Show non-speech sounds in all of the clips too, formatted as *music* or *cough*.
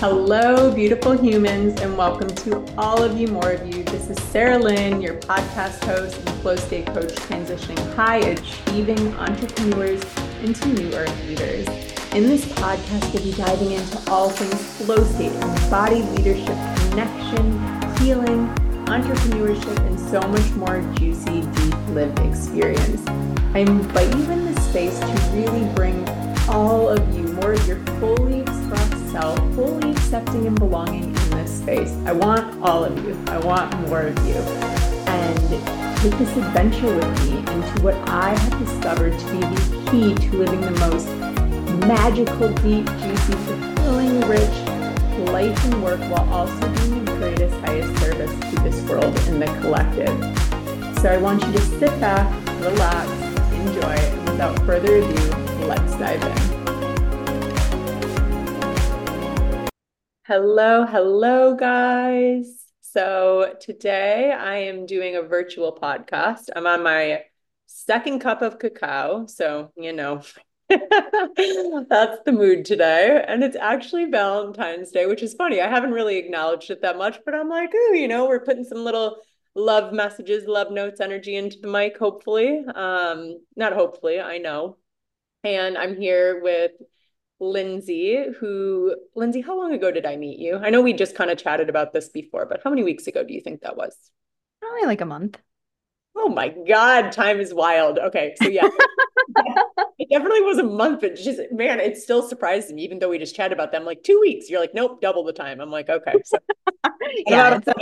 Hello, beautiful humans, and welcome to all of you, more of you. This is Sara Lynn, your podcast host and flow state coach, transitioning high achieving entrepreneurs into new earth leaders. In this podcast, we'll be diving into all things flow state, body leadership, connection, healing, entrepreneurship, and so much more juicy, deep lived experience. I invite you in this space to really bring all of you more of your fully expressed self, fully accepting and belonging in this space. I want all of you. I want more of you. And take this adventure with me into what I have discovered to be the key to living the most magical, deep, juicy, fulfilling, rich life and work while also being the greatest, highest service to this world and the collective. So I want you to sit back, relax, enjoy, and without further ado, let's dive in. Hello, hello, guys. So today I am doing a virtual podcast. I'm on my second cup of cacao. So, you know, *laughs* that's the mood today. And it's actually Valentine's Day, which is funny. I haven't really acknowledged it that much, but I'm like, oh, you know, we're putting some little love messages, love notes, energy into the mic, hopefully. Um, not hopefully, I know and I'm here with Lindsay, who, Lindsay, how long ago did I meet you? I know we just kind of chatted about this before, but how many weeks ago do you think that was? Probably like a month. Oh my God, time is wild. Okay. So, yeah, *laughs* it definitely was a month, but just, man, it still surprised me, even though we just chatted about them like two weeks. You're like, nope, double the time. I'm like, okay. So, *laughs* yeah, it's a,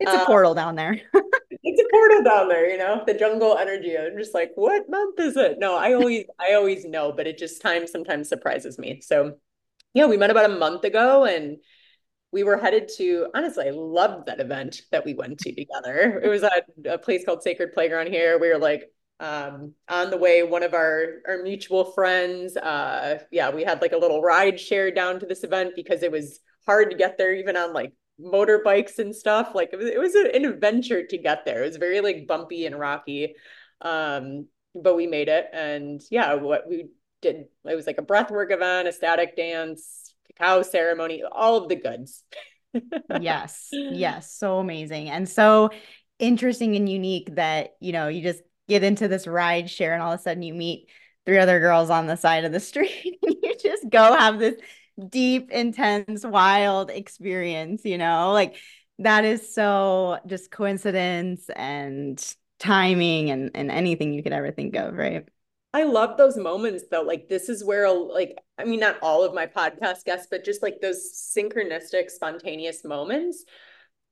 it's a uh, portal down there. *laughs* it's a portal down there, you know, the jungle energy. I'm just like, what month is it? No, I always, I always know, but it just time sometimes surprises me. So yeah, we met about a month ago and we were headed to, honestly, I loved that event that we went to together. It was at a place called Sacred Playground here. We were like, um on the way one of our our mutual friends uh yeah we had like a little ride share down to this event because it was hard to get there even on like motorbikes and stuff. Like it was, it was an adventure to get there. It was very like bumpy and rocky. Um, but we made it. And yeah, what we did, it was like a breathwork event, ecstatic dance, cacao ceremony, all of the goods. yes. *laughs* Yes. So amazing. And so interesting and unique that, you know, you just get into this ride share and all of a sudden you meet three other girls on the side of the *laughs* street and you just go have this deep, intense, wild experience, you know? Like that is so just coincidence and timing and and anything you could ever think of, right? I love those moments though. Like this is where like I mean not all of my podcast guests, but just like those synchronistic, spontaneous moments.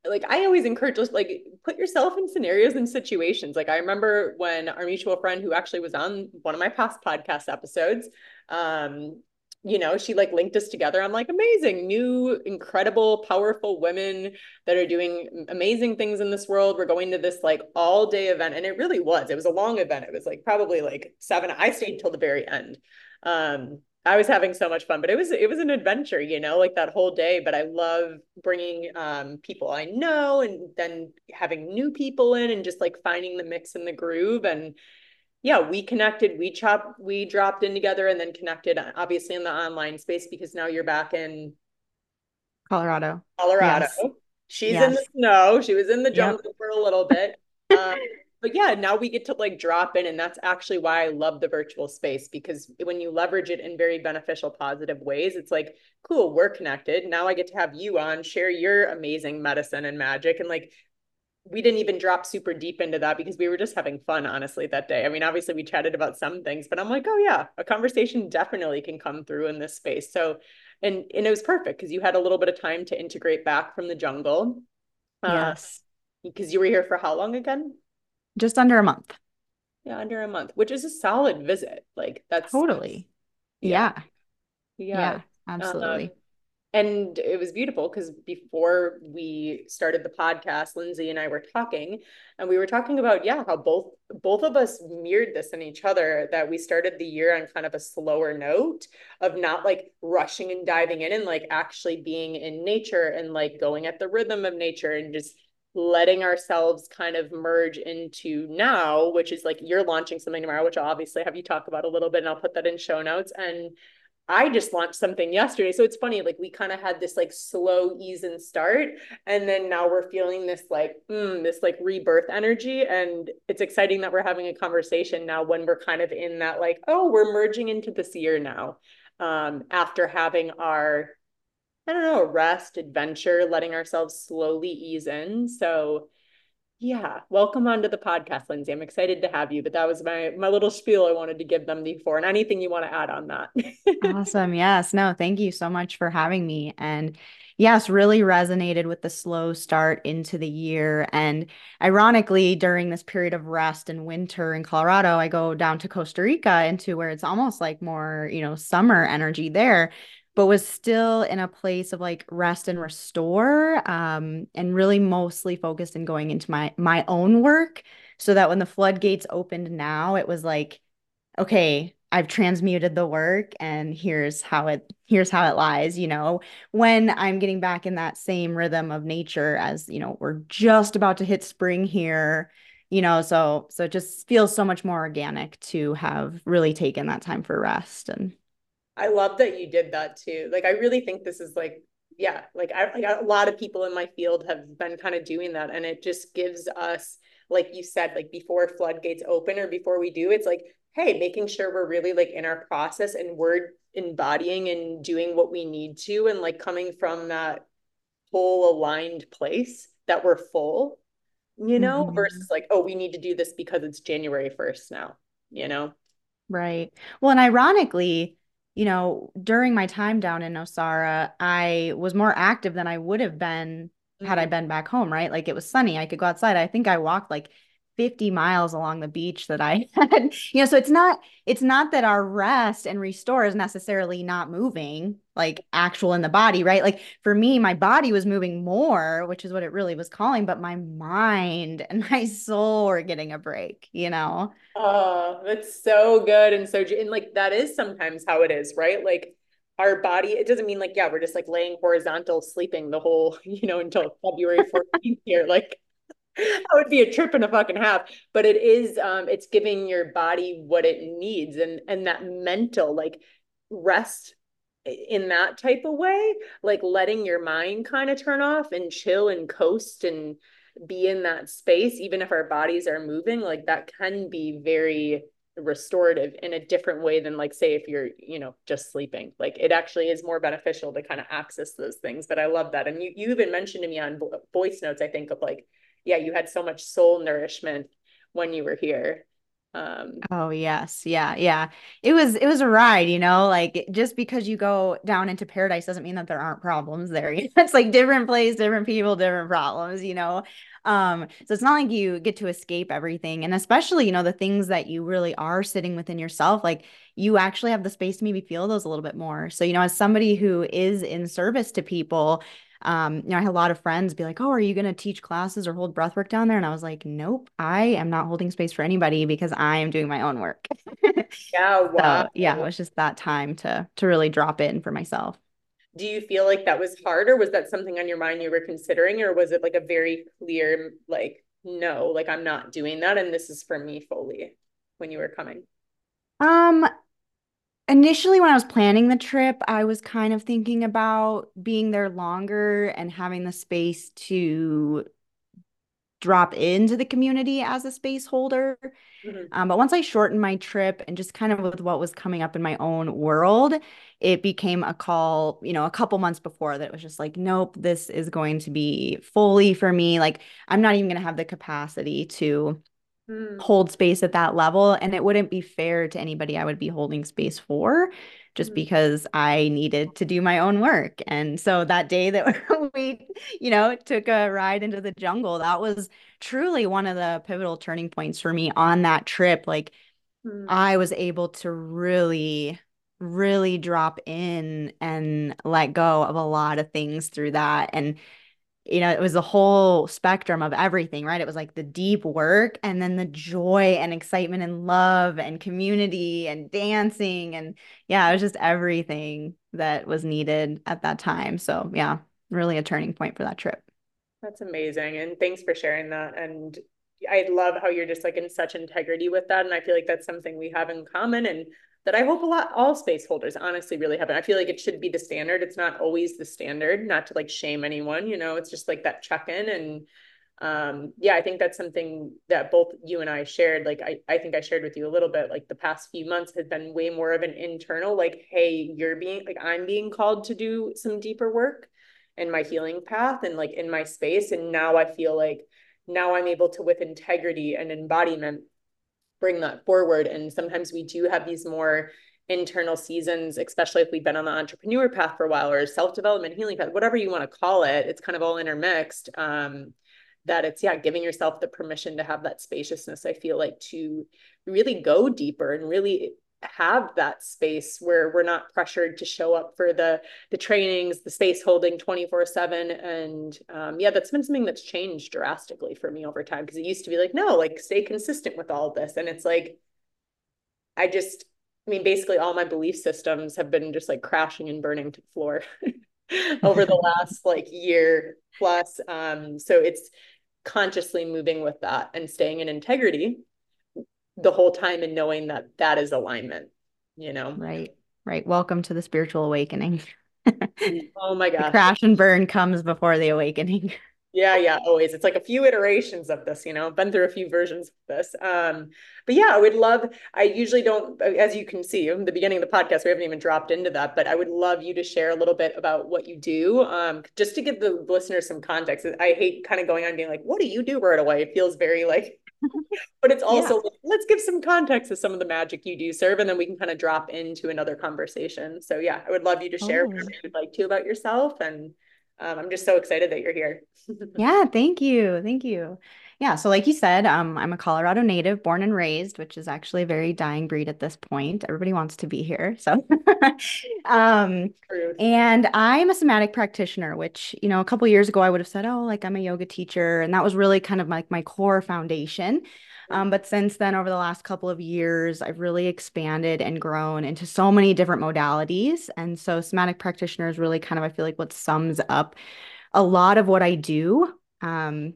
Like I always encourage just like put yourself in scenarios and situations. Like I remember when our mutual friend who actually was on one of my past podcast episodes, um, you know, she like linked us together. I'm like, amazing, new, incredible, powerful women that are doing amazing things in this world. We're going to this like all day event. And it really was. It was a long event. It was like probably like seven. I stayed till the very end. Um, I was having so much fun, but it was it was an adventure, you know, like that whole day. But I love bringing um, people I know and then having new people in and just like finding the mix and the groove and yeah, we connected, we chopped, we dropped in together and then connected obviously in the online space because now you're back in Colorado. Colorado. Yes. She's yes. in the snow. She was in the jungle yep. for a little bit. Um, but yeah, now we get to like drop in. And that's actually why I love the virtual space because when you leverage it in very beneficial, positive ways, it's like, cool, we're connected. Now I get to have you on, share your amazing medicine and magic. And like, we didn't even drop super deep into that because we were just having fun honestly that day. I mean obviously we chatted about some things but i'm like oh yeah a conversation definitely can come through in this space. So and and it was perfect because you had a little bit of time to integrate back from the jungle yes. uh, because you were here for how long again? Just under a month. Yeah under a month which is a solid visit like that's totally. Yeah. Yeah, yeah. Absolutely um, and it was beautiful because before we started the podcast lindsay and i were talking and we were talking about yeah how both both of us mirrored this in each other that we started the year on kind of a slower note of not like rushing and diving in and like actually being in nature and like going at the rhythm of nature and just letting ourselves kind of merge into now which is like you're launching something tomorrow which i'll obviously have you talk about a little bit and i'll put that in show notes. And I just launched something yesterday. So it's funny, like we kind of had this like slow ease and start. And then now we're feeling this like, mm, this like rebirth energy. And it's exciting that we're having a conversation now when we're kind of in that like, oh, we're merging into this year now. Um, after having our, I don't know, rest, adventure, letting ourselves slowly ease in. So yeah, welcome onto the podcast, Lindsay. I'm excited to have you. But that was my my little spiel I wanted to give them before, and anything you want to add on that. *laughs* awesome. Yes. No, thank you so much for having me. And yes, really resonated with the slow start into the year. And ironically, during this period of rest and winter in Colorado, I go down to Costa Rica into where it's almost like more, you know, summer energy there but was still in a place of like rest and restore um, and really mostly focused in going into my my own work so that when the floodgates opened now it was like okay I've transmuted the work and here's how it here's how it lies you know? When I'm getting back in that same rhythm of nature as you know we're just about to hit spring here you know so so it just feels so much more organic to have really taken that time for rest and I love that you did that too. Like, I really think this is like, yeah, like I like a lot of people in my field have been kind of doing that. And it just gives us, like you said, like before floodgates open or before we do, it's like, hey, making sure we're really like in our process and we're embodying and doing what we need to and like coming from that whole aligned place that we're full, you know, mm-hmm. versus like, oh, we need to do this because it's January 1st now, you know? Right. Well, and ironically, you know, during my time down in Osara, I was more active than I would have been had I mm-hmm. been back home, right? Like it was sunny. I could go outside. I think I walked like 50 miles along the beach that I *laughs* had. you know, so it's not it's not that our rest and restore is necessarily not moving like actual in the body, right? Like for me, my body was moving more, which is what it really was calling, but my mind *laughs* and my soul were getting a break, you know? Oh, that's so good. And so, and like that is sometimes how it is, right? Like our body, it doesn't mean like, yeah, we're just like laying horizontal sleeping the whole, *laughs* you know, until February 14th here. Like *laughs* that would be a trip and a fucking half but it is um it's giving your body what it needs and and that mental like rest in that type of way like letting your mind kind of turn off and chill and coast and be in that space even if our bodies are moving like that can be very restorative in a different way than like say if you're you know just sleeping. Like it actually is more beneficial to kind of access those things but i love that. And you you even mentioned to me on voice notes i think of like yeah, you had so much soul nourishment when you were here. Um, oh yes, yeah, yeah. It was it was a ride, you know. Like just because you go down into paradise doesn't mean that there aren't problems there. *laughs* it's like different place, different people, different problems, you know. Um, so it's not like you get to escape everything, and especially you know the things that you really are sitting within yourself, like you actually have the space to maybe feel those a little bit more. So you know, as somebody who is in service to people, um, you know, I had a lot of friends be like, "Oh, are you going to teach classes or hold breathwork down there?" And I was like, "Nope, I am not holding space for anybody because I am doing my own work." *laughs* yeah, wow. So, yeah, it was just that time to to really drop in for myself. Do you feel like that was hard, or was that something on your mind you were considering, or was it like a very clear, like, no, like I'm not doing that, and this is for me fully when you were coming? Um, Initially, when I was planning the trip, I was kind of thinking about being there longer and having the space to drop into the community as a space holder. Mm-hmm. Um, but once I shortened my trip and just kind of with what was coming up in my own world, it became a call, you know, a couple months before that was just like, nope, this is going to be fully for me. Like, I'm not even going to have the capacity to mm. hold space at that level. And it wouldn't be fair to anybody I would be holding space for just mm. because I needed to do my own work. And so that day that *laughs* we, you know, took a ride into the jungle, that was truly one of the pivotal turning points for me on that trip. Like mm. I was able to really really drop in and let go of a lot of things through that and you know, it was the whole spectrum of everything, right? It was like the deep work and then the joy and excitement and love and community and dancing. And yeah, it was just everything that was needed at that time. So yeah, really a turning point for that trip. That's amazing. And thanks for sharing that. And I love how you're just like in such integrity with that. And I feel like that's something we have in common. And that I hope a lot all space holders honestly really have. And I feel like it should be the standard. It's not always the standard, not to like shame anyone, you know, it's just like that check-in and um yeah i think that's something that both you and i shared like i i think i shared with you a little bit like the past few months has been way more of an internal like hey you're being like i'm being called to do some deeper work in my healing path and like in my space and now i feel like now i'm able to with integrity and embodiment bring that forward. And sometimes we do have these more internal seasons especially if we've been on the entrepreneur path for a while or self-development healing path whatever you want to call it it's kind of all intermixed um that it's yeah giving yourself the permission to have that spaciousness i feel like to really go deeper and really have that space where we're not pressured to show up for the the trainings the space holding 24 7 and um, yeah that's been something that's changed drastically for me over time because it used to be like no like stay consistent with all this. And it's like i just i mean basically all my belief systems have been just like crashing and burning to the floor *laughs* over the *laughs* last like year plus. Um so it's consciously moving with that and staying in integrity the whole time and knowing that that is alignment you know? Right right. Welcome to the spiritual awakening. *laughs* Oh my god the crash and burn comes before the awakening. *laughs* Yeah yeah always. It's like a few iterations of this you know? Been through a few versions of this. Um but yeah i would love i usually don't as you can see in the beginning of the podcast we haven't even dropped into that but i would love you to share a little bit about what you do um just to give the listeners some context. I hate kind of going on being like what do you do right away? It feels very like *laughs* but it's also yeah. let's give some context to some of the magic you do serve and then we can kind of drop into another conversation so yeah i would love you to share oh. whatever you'd like to about yourself and um, I'm just so excited that you're here. *laughs* yeah, thank you. Thank you. Yeah, so like you said, um, I'm a Colorado native, born and raised, which is actually a very dying breed at this point. Everybody wants to be here. So, *laughs* um, and I'm a somatic practitioner, which, you know, a couple years ago, I would have said, oh, like I'm a yoga teacher. And that was really kind of like my core foundation. Um, but since then, over the last couple of years, I've really expanded and grown into so many different modalities. And so, somatic practitioner is really kind of, I feel like, what sums up a lot of what I do um,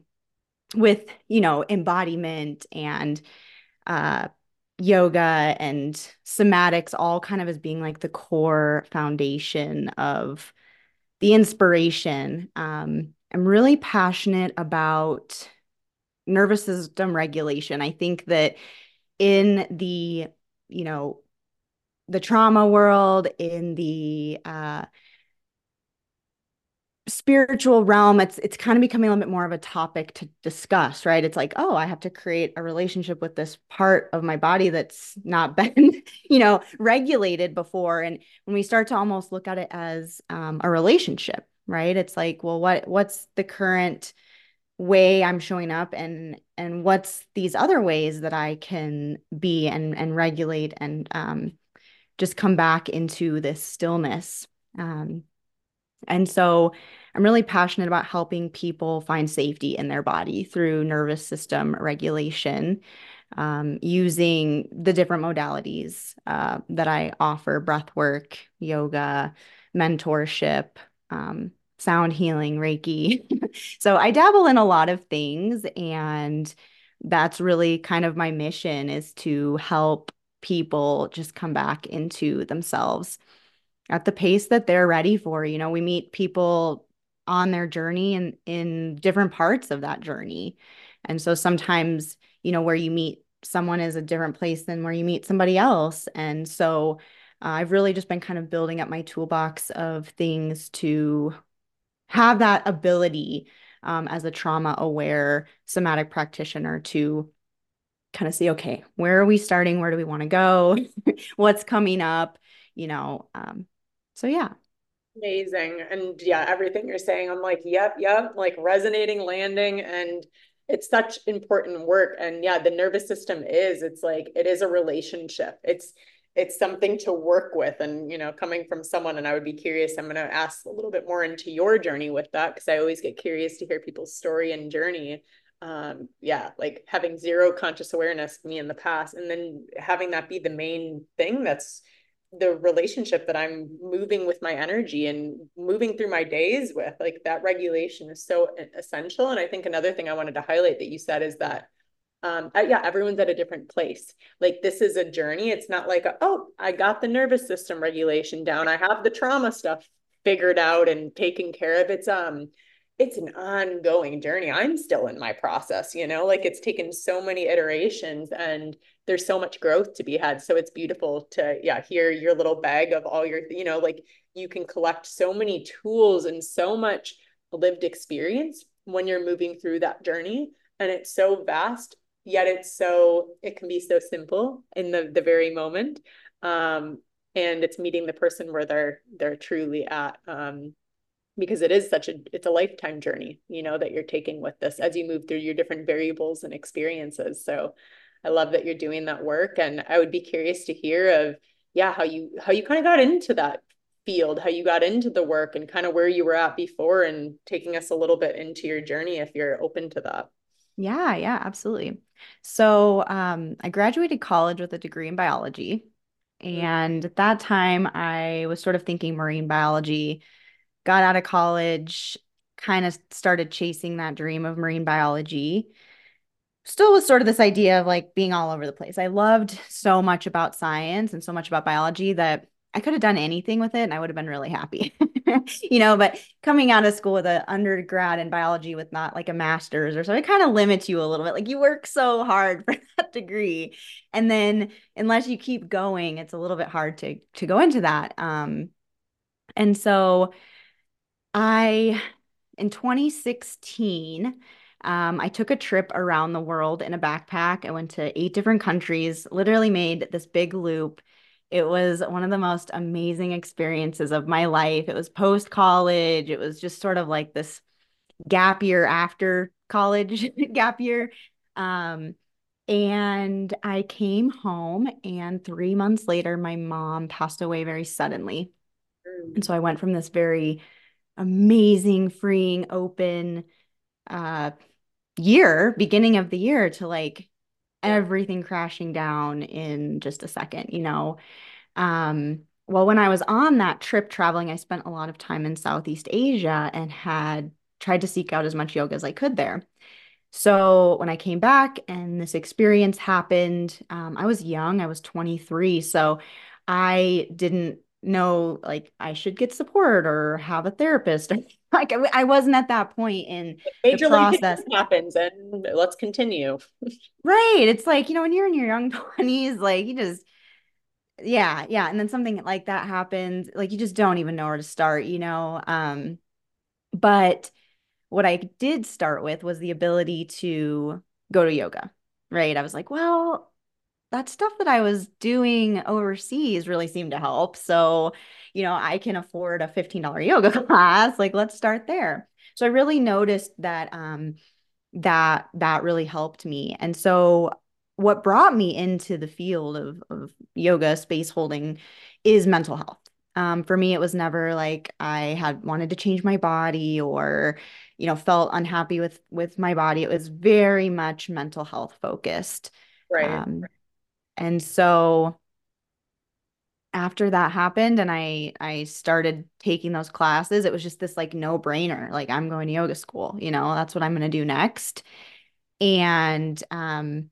with, you know, embodiment and uh, yoga and somatics, all kind of as being like the core foundation of the inspiration. Um, I'm really passionate about nervous system regulation. I think that in the, you know, the trauma world, in the uh, spiritual realm, it's it's kind of becoming a little bit more of a topic to discuss, right? It's like, oh, I have to create a relationship with this part of my body that's not *laughs* been, you know, regulated before. And when we start to almost look at it as um, a relationship, right? It's like, well, what what's the current way I'm showing up and and what's these other ways that I can be and and regulate and um, just come back into this stillness. Um, and so I'm really passionate about helping people find safety in their body through nervous system regulation. Um, using the different modalities uh, that I offer breath work, yoga, mentorship, um, sound healing, Reiki. *laughs* so I dabble in a lot of things and that's really kind of my mission is to help people just come back into themselves at the pace that they're ready for. You know, we meet people on their journey and in different parts of that journey. And so sometimes, you know, where you meet someone is a different place than where you meet somebody else. And so uh, I've really just been kind of building up my toolbox of things to have that ability um, as a trauma aware somatic practitioner to kind of see okay where are we starting where do we want to go *laughs* what's coming up you know um, so yeah. Amazing. And yeah everything you're saying i'm like yep yep like resonating landing and it's such important work. And yeah the nervous system is it's like it is a relationship. It's it's something to work with. And you know coming from someone and i would be curious i'm going to ask a little bit more into your journey with that because i always get curious to hear people's story and journey. Um yeah like having zero conscious awareness me in the past and then having that be the main thing that's the relationship that i'm moving with my energy and moving through my days with like that regulation is so essential and i think another thing i wanted to highlight that you said is that um, yeah, everyone's at a different place. Like this is a journey. It's not like, a, oh, I got the nervous system regulation down. I have the trauma stuff figured out and taken care of. It's um, it's an ongoing journey. I'm still in my process, you know, like it's taken so many iterations and there's so much growth to be had. So it's beautiful to, yeah, hear your little bag of all your, you know, like you can collect so many tools and so much lived experience when you're moving through that journey. And it's so vast, yet it's so, it can be so simple in the, the very moment. Um, and it's meeting the person where they're, they're truly at. Um, because it is such a it's a lifetime journey you know that you're taking with this as you move through your different variables and experiences so i love that you're doing that work and i would be curious to hear of yeah how you how you kind of got into that field how you got into the work and kind of where you were at before and taking us a little bit into your journey if you're open to that yeah yeah absolutely so um, i graduated college with a degree in biology mm-hmm. and at that time i was sort of thinking marine biology got out of college, kind of started chasing that dream of marine biology. Still was sort of this idea of like being all over the place. I loved so much about science and so much about biology that I could have done anything with it and I would have been really happy. *laughs* you know, but coming out of school with an undergrad in biology with not like a master's or so, it kind of limits you a little bit. Like you work so hard *laughs* for that degree. And then unless you keep going, it's a little bit hard to to go into that. Um and so I, in 2016, um, I took a trip around the world in a backpack. I went to eight different countries, literally made this big loop. It was one of the most amazing experiences of my life. It was post college. It was just sort of like this gap year after college *laughs* gap year. Um, and I came home, and three months later, my mom passed away very suddenly. And so I went from this very amazing, freeing, open uh, year, beginning of the year, to like everything crashing down in just a second, you know. Um, well, when I was on that trip traveling, I spent a lot of time in Southeast Asia and had tried to seek out as much yoga as I could there. So when I came back and this experience happened, um, I was young, I was 23. So I didn't know like I should get support or have a therapist. *laughs* *laughs* like I wasn't at that point in Major the process. Happens and let's continue. *laughs* right. It's like, you know, when you're in your young *laughs* 20s, like you just yeah, yeah. And then something like that happens, like you just don't even know where to start, you know. Um, but what I did start with was the ability to go to yoga. Right. I was like, well, that stuff that I was doing overseas really seemed to help. So, you know, I can afford a $15 yoga *laughs* class. Like, let's start there. So I really noticed that um that that really helped me. And so what brought me into the field of, of yoga space holding is mental health. Um, for me, it was never like I had wanted to change my body or, you know, felt unhappy with with my body. It was very much mental health focused. Right. Um, and so after that happened and I I started taking those classes, it was just this like no-brainer. Like I'm going to yoga school, you know, that's what I'm going to do next. And um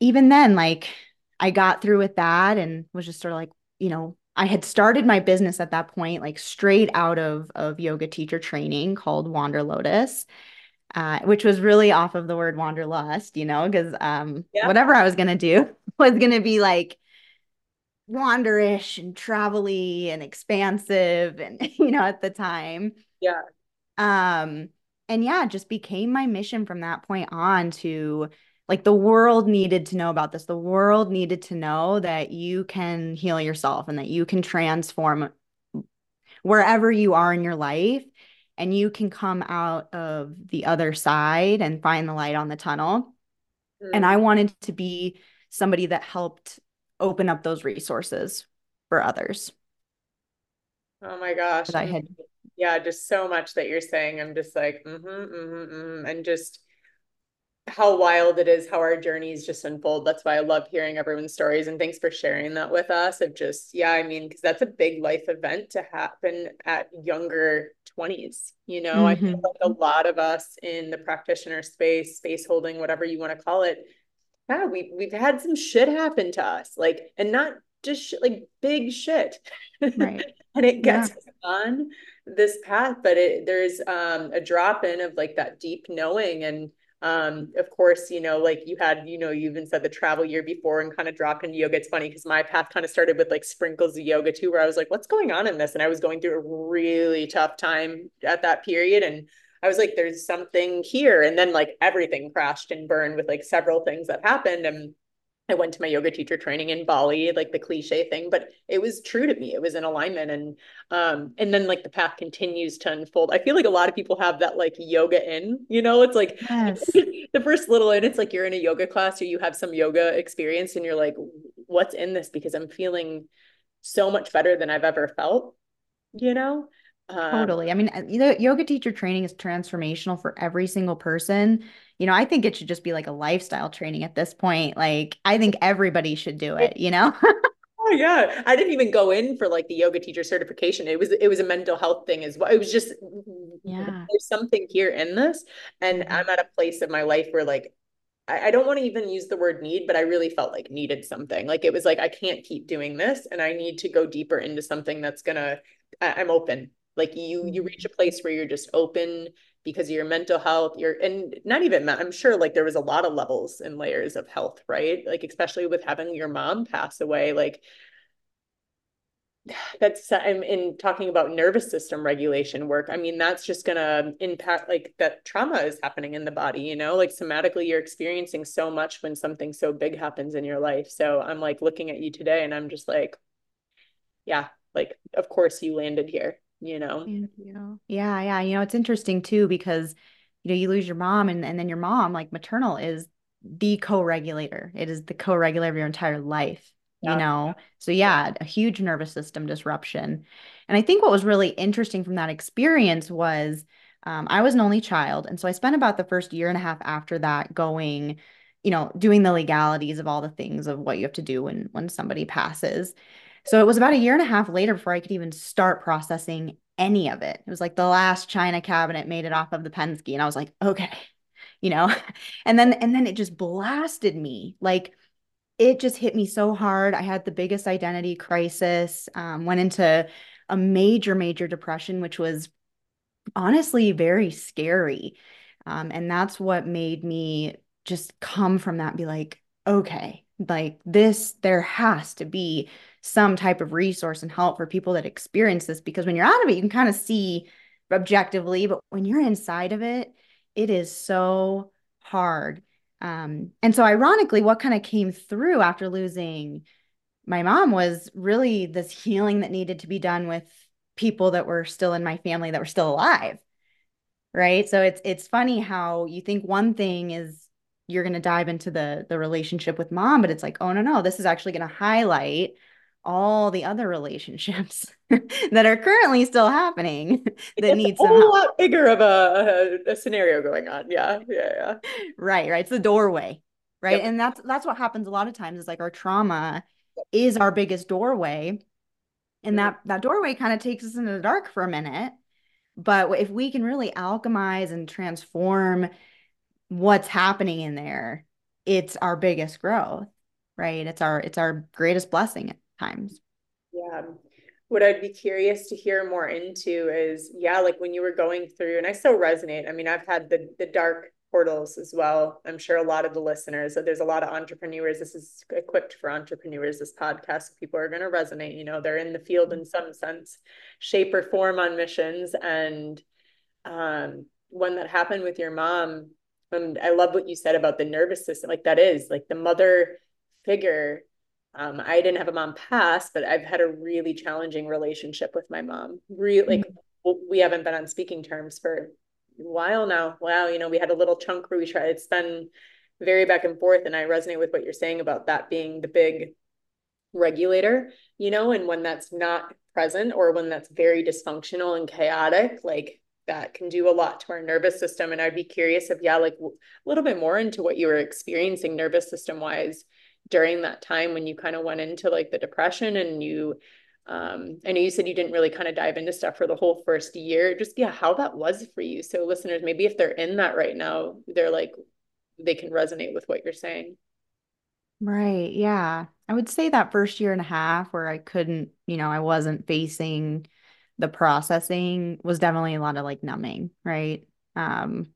even then like I got through with that and was just sort of like, you know, I had started my business at that point like straight out of of yoga teacher training called Wander Lotus uh, which was really off of the word wanderlust, you know, because um, yeah. whatever I was gonna do *laughs* was gonna be like wanderish and travelly and expansive, and *laughs* you know, at the time, yeah. Um, and yeah, just became my mission from that point on to like the world needed to know about this. The world needed to know that you can heal yourself and that you can transform wherever you are in your life and you can come out of the other side and find the light on the tunnel. Mm. And I wanted to be somebody that helped open up those resources for others. Oh my gosh. I had yeah, just so much that you're saying. I'm just like, mm-hmm, mm-hmm, mm-hmm. and just how wild it is how our journeys just unfold. That's why I love hearing everyone's stories and thanks for sharing that with us of just yeah, I mean because that's a big life event to happen at younger 20s. You know, mm-hmm. I feel like a lot of us in the practitioner space, space holding, whatever you want to call it, yeah, we we've had some shit happen to us. Like and not just sh- like big shit. Right. *laughs* and it gets yeah. on this path, but it there's um a drop in of like that deep knowing and um, of course, you know, like you had, you know, you even said the travel year before and kind of dropped into yoga. It's funny because my path kind of started with like sprinkles of yoga too, where I was like, what's going on in this? And I was going through a really tough time at that period. And I was like, there's something here. And then like everything crashed and burned with like several things that happened. And I went to my yoga teacher training in Bali, like the cliche thing, but it was true to me. It was in alignment. And um, and then like the path continues to unfold. I feel like a lot of people have that like yoga in, you know, it's like yes. *laughs* the first little in, it's like you're in a yoga class or you have some yoga experience and you're like, what's in this? Because I'm feeling so much better than I've ever felt, you know? Um, totally. I mean, uh, the yoga teacher training is transformational for every single person. You know, I think it should just be like a lifestyle training at this point. Like, I think everybody should do it, you know? *laughs* oh yeah. I didn't even go in for like the yoga teacher certification. It was it was a mental health thing as well. It was just yeah. There's something here in this. And mm-hmm. I'm at a place in my life where like I, don't want to even use the word need, but I really felt like needed something. Like it was like I can't keep doing this and I need to go deeper into something that's gonna I, I'm open like you you reach a mm-hmm. place where you're just open because of your mental health you're and not even i'm sure like there was a lot of levels and layers of health right? Like especially with having your mom pass away like *sighs* that's i'm in talking about nervous system regulation work i mean that's just gonna impact like that trauma is happening in the body you know? Like somatically you're experiencing so much when something so big happens in your life. So i'm like looking at you today and i'm just like yeah like of course you landed here you know? You. yeah yeah you know it's interesting too because you know you lose your mom and, and then your mom like maternal is the co-regulator. It is the co-regulator of your entire life yeah. you know? So yeah a huge nervous system disruption. And i think what was really interesting from that experience was um, i was an only child and so i spent about the first year and a half after that going you know doing the legalities of all the things of what you have to do when when somebody passes so it was about a year and a half later before I could even start processing any of it. It was like the last china cabinet made it off of the Penske and I was like, okay, *laughs* you know. *laughs* And then and then it just blasted me. Like it just hit me so hard. I had the biggest identity crisis, um, went into a major major depression which was honestly very scary. Um, and that's what made me just come from that and be like, okay, like this there has to be some type of resource and help for people that experience this because when you're out of it you can kind of see objectively but when you're inside of it it is so hard. Um, and so ironically what kind of came through after losing my mom was really this healing that needed to be done with people that were still in my family that were still alive right? So it's it's funny how you think one thing is you're going to dive into the the relationship with mom but it's like oh no no this is actually going to highlight all the other relationships *laughs* that are currently still happening *laughs* that need a whole lot bigger of a, a, a, scenario going on. Yeah yeah yeah. Right right. It's the doorway right? Yep. and that's that's what happens a lot of times is like our trauma is our biggest doorway. And mm-hmm. that that doorway kind of takes us into the dark for a minute. But if we can really alchemize and transform what's happening in there it's our biggest growth right? It's our it's our greatest blessing at times. Yeah. What i'd be curious to hear more into is yeah like when you were going through and i still resonate i mean i've had the the dark portals as well. I'm sure a lot of the listeners so there's a lot of entrepreneurs. This is equipped for entrepreneurs this podcast people are going to resonate you know they're in the field in some sense shape or form on missions. And um one that happened with your mom and I love what you said about the nervous system. Like that is like the mother figure. Um, I didn't have a mom pass, but I've had a really challenging relationship with my mom. Really, like mm-hmm. we haven't been on speaking terms for a while now. Wow, you know, we had a little chunk where we tried. It's been very back and forth, and I resonate with what you're saying about that being the big regulator. You know, and when that's not present or when that's very dysfunctional and chaotic, like that can do a lot to our nervous system. And I'd be curious if, yeah, like a little bit more into what you were experiencing nervous system wise during that time when you kind of went into like the depression and you um i know you said you didn't really kind of dive into stuff for the whole first year. Just yeah how that was for you. So listeners maybe if they're in that right now they're like they can resonate with what you're saying. Right yeah. I would say that first year and a half where i couldn't you know i wasn't facing the processing was definitely a lot of like numbing right um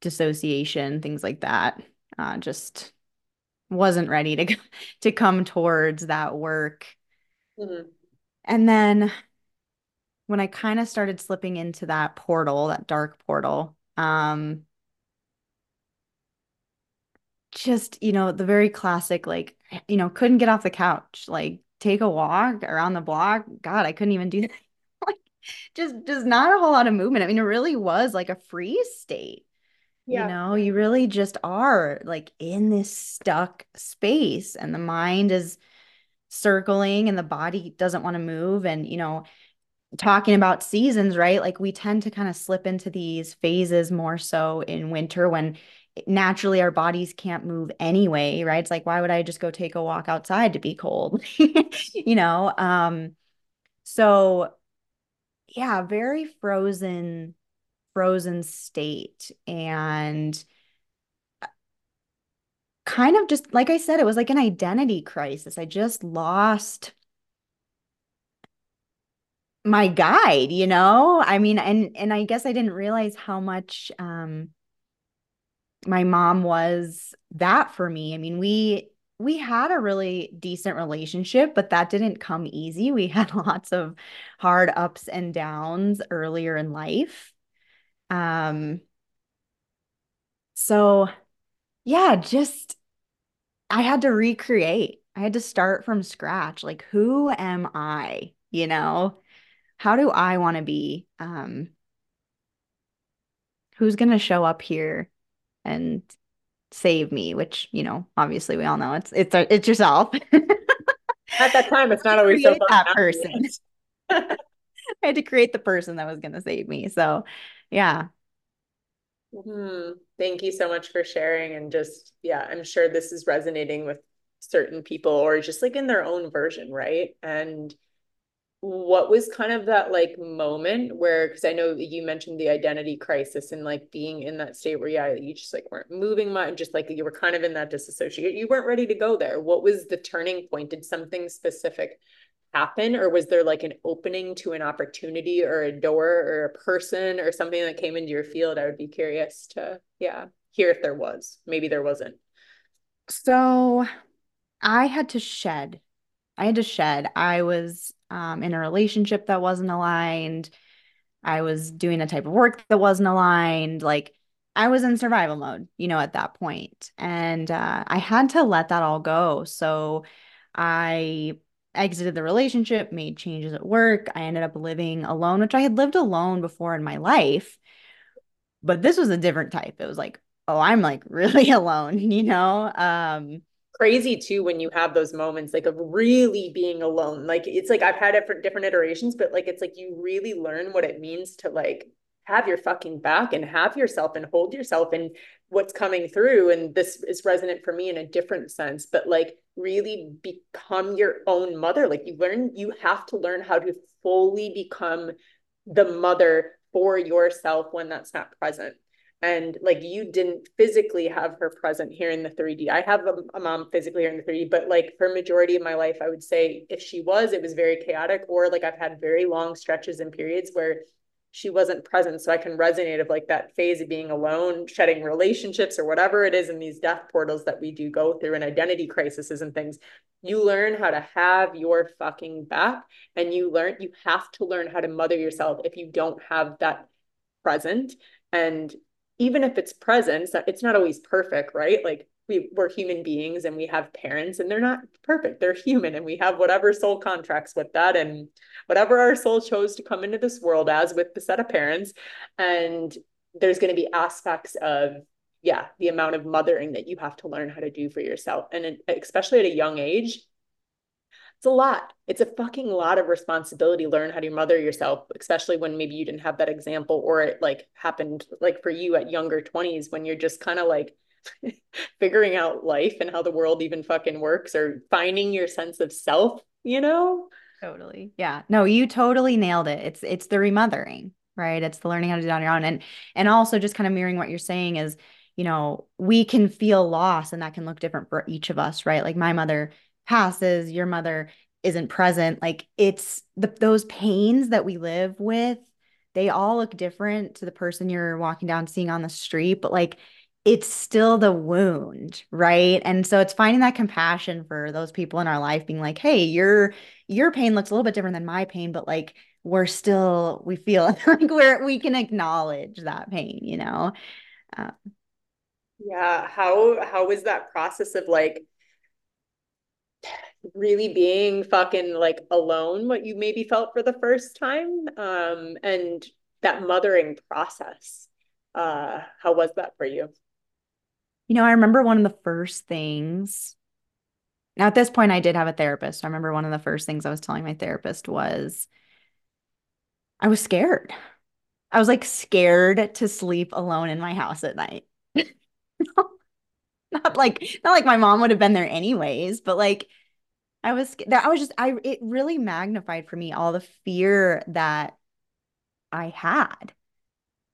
dissociation things like that uh just wasn't ready to *laughs* to come towards that work Mm-hmm. And then when I kind of started slipping into that portal, that dark portal, um, just, you know, the very classic, like, you know, couldn't get off the couch, like take a walk around the block. God, I couldn't even do *laughs* that. like, just, just not a whole lot of movement. I mean, it really was like a freeze state. Yeah. You know, you really just are like in this stuck space, and the mind is circling and the body doesn't want to move and you know talking about seasons right like we tend to kind of slip into these phases more so in winter when naturally our bodies can't move anyway right it's like why would i just go take a walk outside to be cold *laughs* you know um so yeah very frozen frozen state and kind of just like I said, it was like an identity crisis. I just lost my guide, you know? I mean, and and I guess I didn't realize how much um my mom was that for me. I mean, we we had a really decent relationship, but that didn't come easy. We *laughs* had lots of hard ups and downs earlier in life. Um so yeah, just I had to recreate. I had to start from scratch. Like, who am I? You know, how do I want to be? Um, who's going to show up here and save me? Which, you know, obviously we all know it's it's it's yourself. *laughs* At that time, it's not always so that person. *laughs* I had to create the person that was going to save me. So, yeah, Mm-hmm. Thank you so much for sharing. And just, yeah, I'm sure this is resonating with certain people or just like in their own version, right? And what was kind of that like moment where, because I know you mentioned the identity crisis and like being in that state where, yeah, you just like weren't moving much, just like you were kind of in that disassociate, you weren't ready to go there. What was the turning point? Did something specific happen or was there like an opening to an opportunity or a door or a person or something that came into your field? I would be curious to yeah hear if there was. Maybe there wasn't. So i had to shed. I had to shed. I was um, in a relationship that wasn't aligned i was doing a type of work that wasn't aligned like i was in survival mode you know at that point and uh, i had to let that all go so i exited the relationship, made changes at work. I ended up living alone, which I had lived alone before in my life. But this was a different type. It was like, oh, I'm like *laughs* really alone, you know? Um crazy too when you have those moments like of really being alone. Like it's like I've had different different iterations, but like it's like you really learn what it means to like have your fucking back and have yourself and hold yourself and what's coming through and this is resonant for me in a different sense but like really become your own mother like you learn you have to learn how to fully become the mother for yourself when that's not present and like you didn't physically have her present here in the 3D. I have a, a, mom physically here in the 3D, but like for majority of my life, I would say if she was, it was very chaotic, or like I've had very long stretches and periods where she wasn't present. So I can resonate of like that phase of being alone, shedding relationships or whatever it is in these death portals that we do go through and identity crises and things. You learn how to have your fucking back and you learn, you have to learn how to mother yourself if you don't have that present. And even if it's present, it's not always perfect, right? Like we, we're human beings and we have parents and they're not perfect. They're human and we have whatever soul contracts with that. And whatever our soul chose to come into this world as with the set of parents. And there's going to be aspects of, yeah, the amount of mothering that you have to learn how to do for yourself. And especially at a young age, it's a lot. It's a fucking lot of responsibility. Learn how to mother yourself, especially when maybe you didn't have that example or it like happened like for you at younger 20s when you're just kind of like *laughs* figuring out life and how the world even fucking works or finding your sense of self, you know? Totally. Yeah. No, you totally nailed it. It's it's the remothering, right? It's the learning how to do it on your own. And and also just kind of mirroring what you're saying is, you know, we can feel loss and that can look different for each of us, right? Like my mother passes, your mother isn't present. Like it's the, those pains that we live with, they all look different to the person you're walking down seeing on the street, but like it's still the wound, right? And so it's finding that compassion for those people in our life being like, "Hey, your your pain looks a little bit different than my pain, but like we're still we feel *laughs* like we're we can acknowledge that pain, you know." Uh, yeah, how how was that process of like really being fucking like alone what you maybe felt for the first time um and that mothering process uh how was that for you? You know i remember one of the first things now at this point i did have a therapist. I remember one of the first things i was telling my therapist was i was scared. I was like scared to sleep alone in my house at night. *laughs* Not like not like my mom would have been there anyways but like I was that I was just I it really magnified for me all the fear that I had,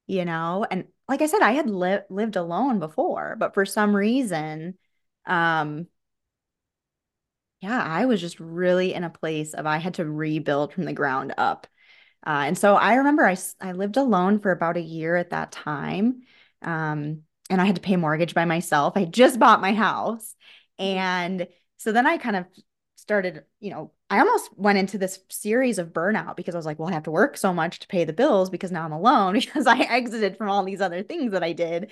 you know, and like I said, I had li- lived alone before, but for some reason, um, yeah, I was just really in a place of I had to rebuild from the ground up. Uh, and so I remember I, I lived alone for about a year at that time. Um, and I had to pay mortgage by myself. I just bought my house. And so then I kind of started, you know, I almost went into this series of burnout because I was like, well, I have to work so much to pay the bills because now I'm alone *laughs* because I exited from all these other things that I did.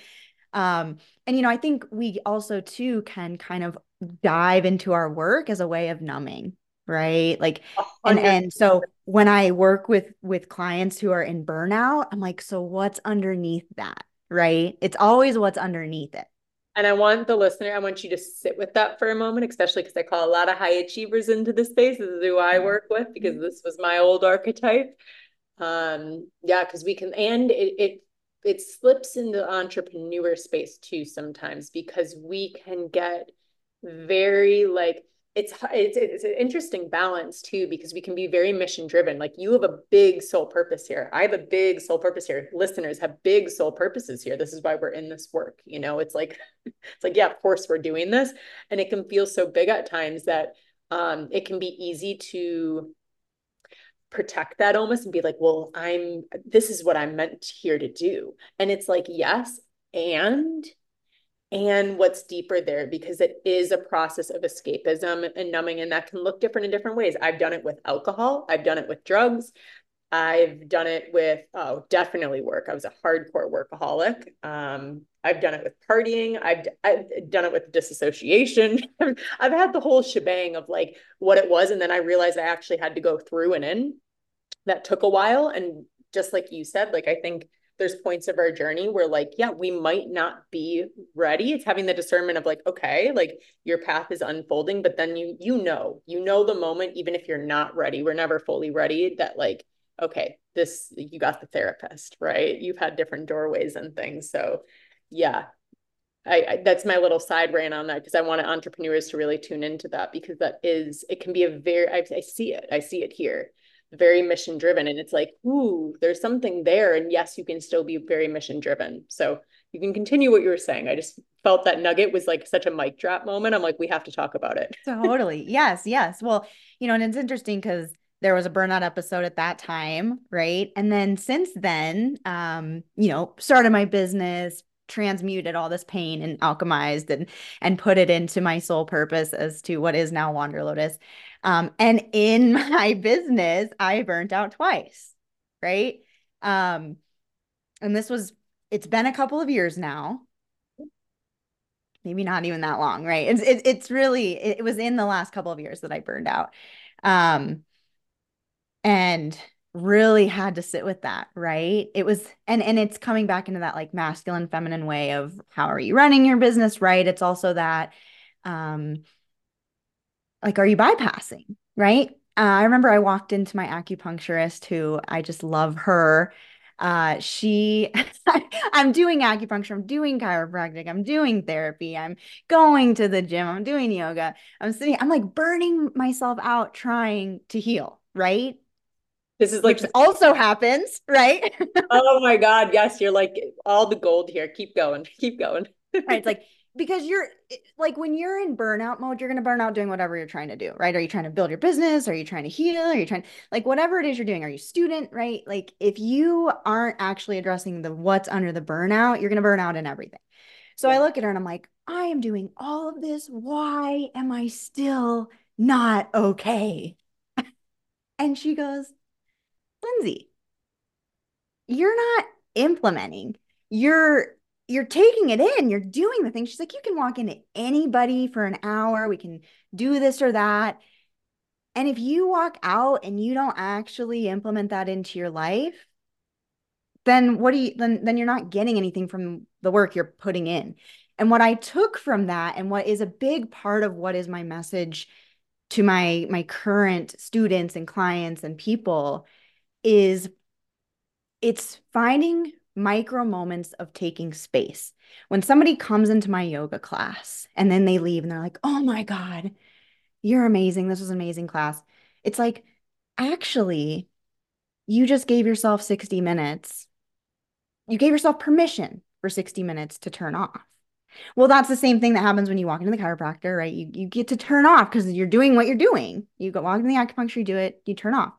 Um, and you know, I think we also too can kind of dive into our work as a way of numbing, right? Like and and so when I work with with clients who are in burnout, I'm like, so what's underneath that? Right? It's always what's underneath it. And I want the listener, I want you to sit with that for a moment, especially because I call a lot of high achievers into the space. This is who I work with because mm-hmm. this was my old archetype. Um, yeah, because we can, and it, it it slips into entrepreneur space too sometimes because we can get very like it's it's it's an interesting balance too because we can be very mission driven like you have a big soul purpose here. I have a big soul purpose here. Listeners have big soul purposes here. This is why we're in this work you know? It's like *laughs* it's like yeah of course we're doing this. And it can feel so big at times that um it can be easy to protect that almost and be like well i'm this is what i'm meant here to do. And it's like yes and and what's deeper there because it is a process of escapism and numbing and that can look different in different ways. I've done it with alcohol. I've done it with drugs. I've done it with oh definitely work. I was a hardcore workaholic. Um, i've done it with partying. I've, I've done it with disassociation. *laughs* I've had the whole shebang of like what it was and then i realized i actually had to go through and in that took a while. And just like you said like i think there's points of our journey where like yeah we might not be ready. It's having the discernment of like okay like your path is unfolding but then you you know you know the moment even if you're not ready. We're never fully ready that like okay this you got the therapist right? You've had different doorways and things. So yeah. I, I, that's my little side rant on that because I want entrepreneurs to really tune into that because that is it can be a very I, I see it. I see it here very mission driven and it's like ooh there's something there and yes you can still be very mission driven so you can continue what you were saying. I just felt that nugget was like such a mic drop moment. I'm like we have to talk about it. *laughs* Totally. Yes yes. Well you know and it's interesting because there was a burnout episode at that time right? And then since then um you know started my business transmuted all this pain and alchemized and and put it into my soul purpose as to what is now wander lotus um, and in *laughs* my business, I burnt out twice, right? Um, and this was, it's been a couple of years now. Maybe not even that long, right? It's it, it's really it, it was in the last couple of years that I burned out, um, and really had to sit with that, right? It was and and it's coming back into that like masculine feminine way of how are you running your business, right? It's also that um like are you bypassing right? Uh, I remember I walked into my acupuncturist who I just love her. Uh, she, *laughs* I'm doing acupuncture, I'm doing chiropractic, I'm doing therapy, I'm going to the gym, I'm doing yoga. I'm sitting, I'm like burning myself out trying to heal, right? This is like Which also happens, right? *laughs* oh my God. Yes. You're like all the gold here. Keep going. Keep going. right. It's like because you're like when you're in burnout mode, you're going to burn out doing whatever you're trying to do, right? Are you trying to build your business? Are you trying to heal? Are you trying like whatever it is you're doing? Are you student, right? Like if you aren't actually addressing the what's under the burnout, you're going to burn out in everything. So. I look at her and I'm like, I am doing all of this. Why am I still not okay? *laughs* and she goes, Lindsay, you're not implementing. You're you're taking it in, you're doing the thing. She's like, you can walk into anybody for an hour, we can do this or that. And if you walk out and you don't actually implement that into your life, then what do you then then you're not getting anything from the work you're putting in. And what I took from that and what is a big part of what is my message to my my current students and clients and people is it's finding micro moments of taking space. When somebody comes into my yoga class and then they leave and they're like, oh my God, you're amazing. This was an amazing class. It's like, actually, you just gave yourself 60 minutes. You gave yourself permission for 60 minutes to turn off. Well, that's the same thing that happens when you walk into the chiropractor, right? You, you get to turn off because you're doing what you're doing. You go walk in the acupuncture, you do it, you turn off.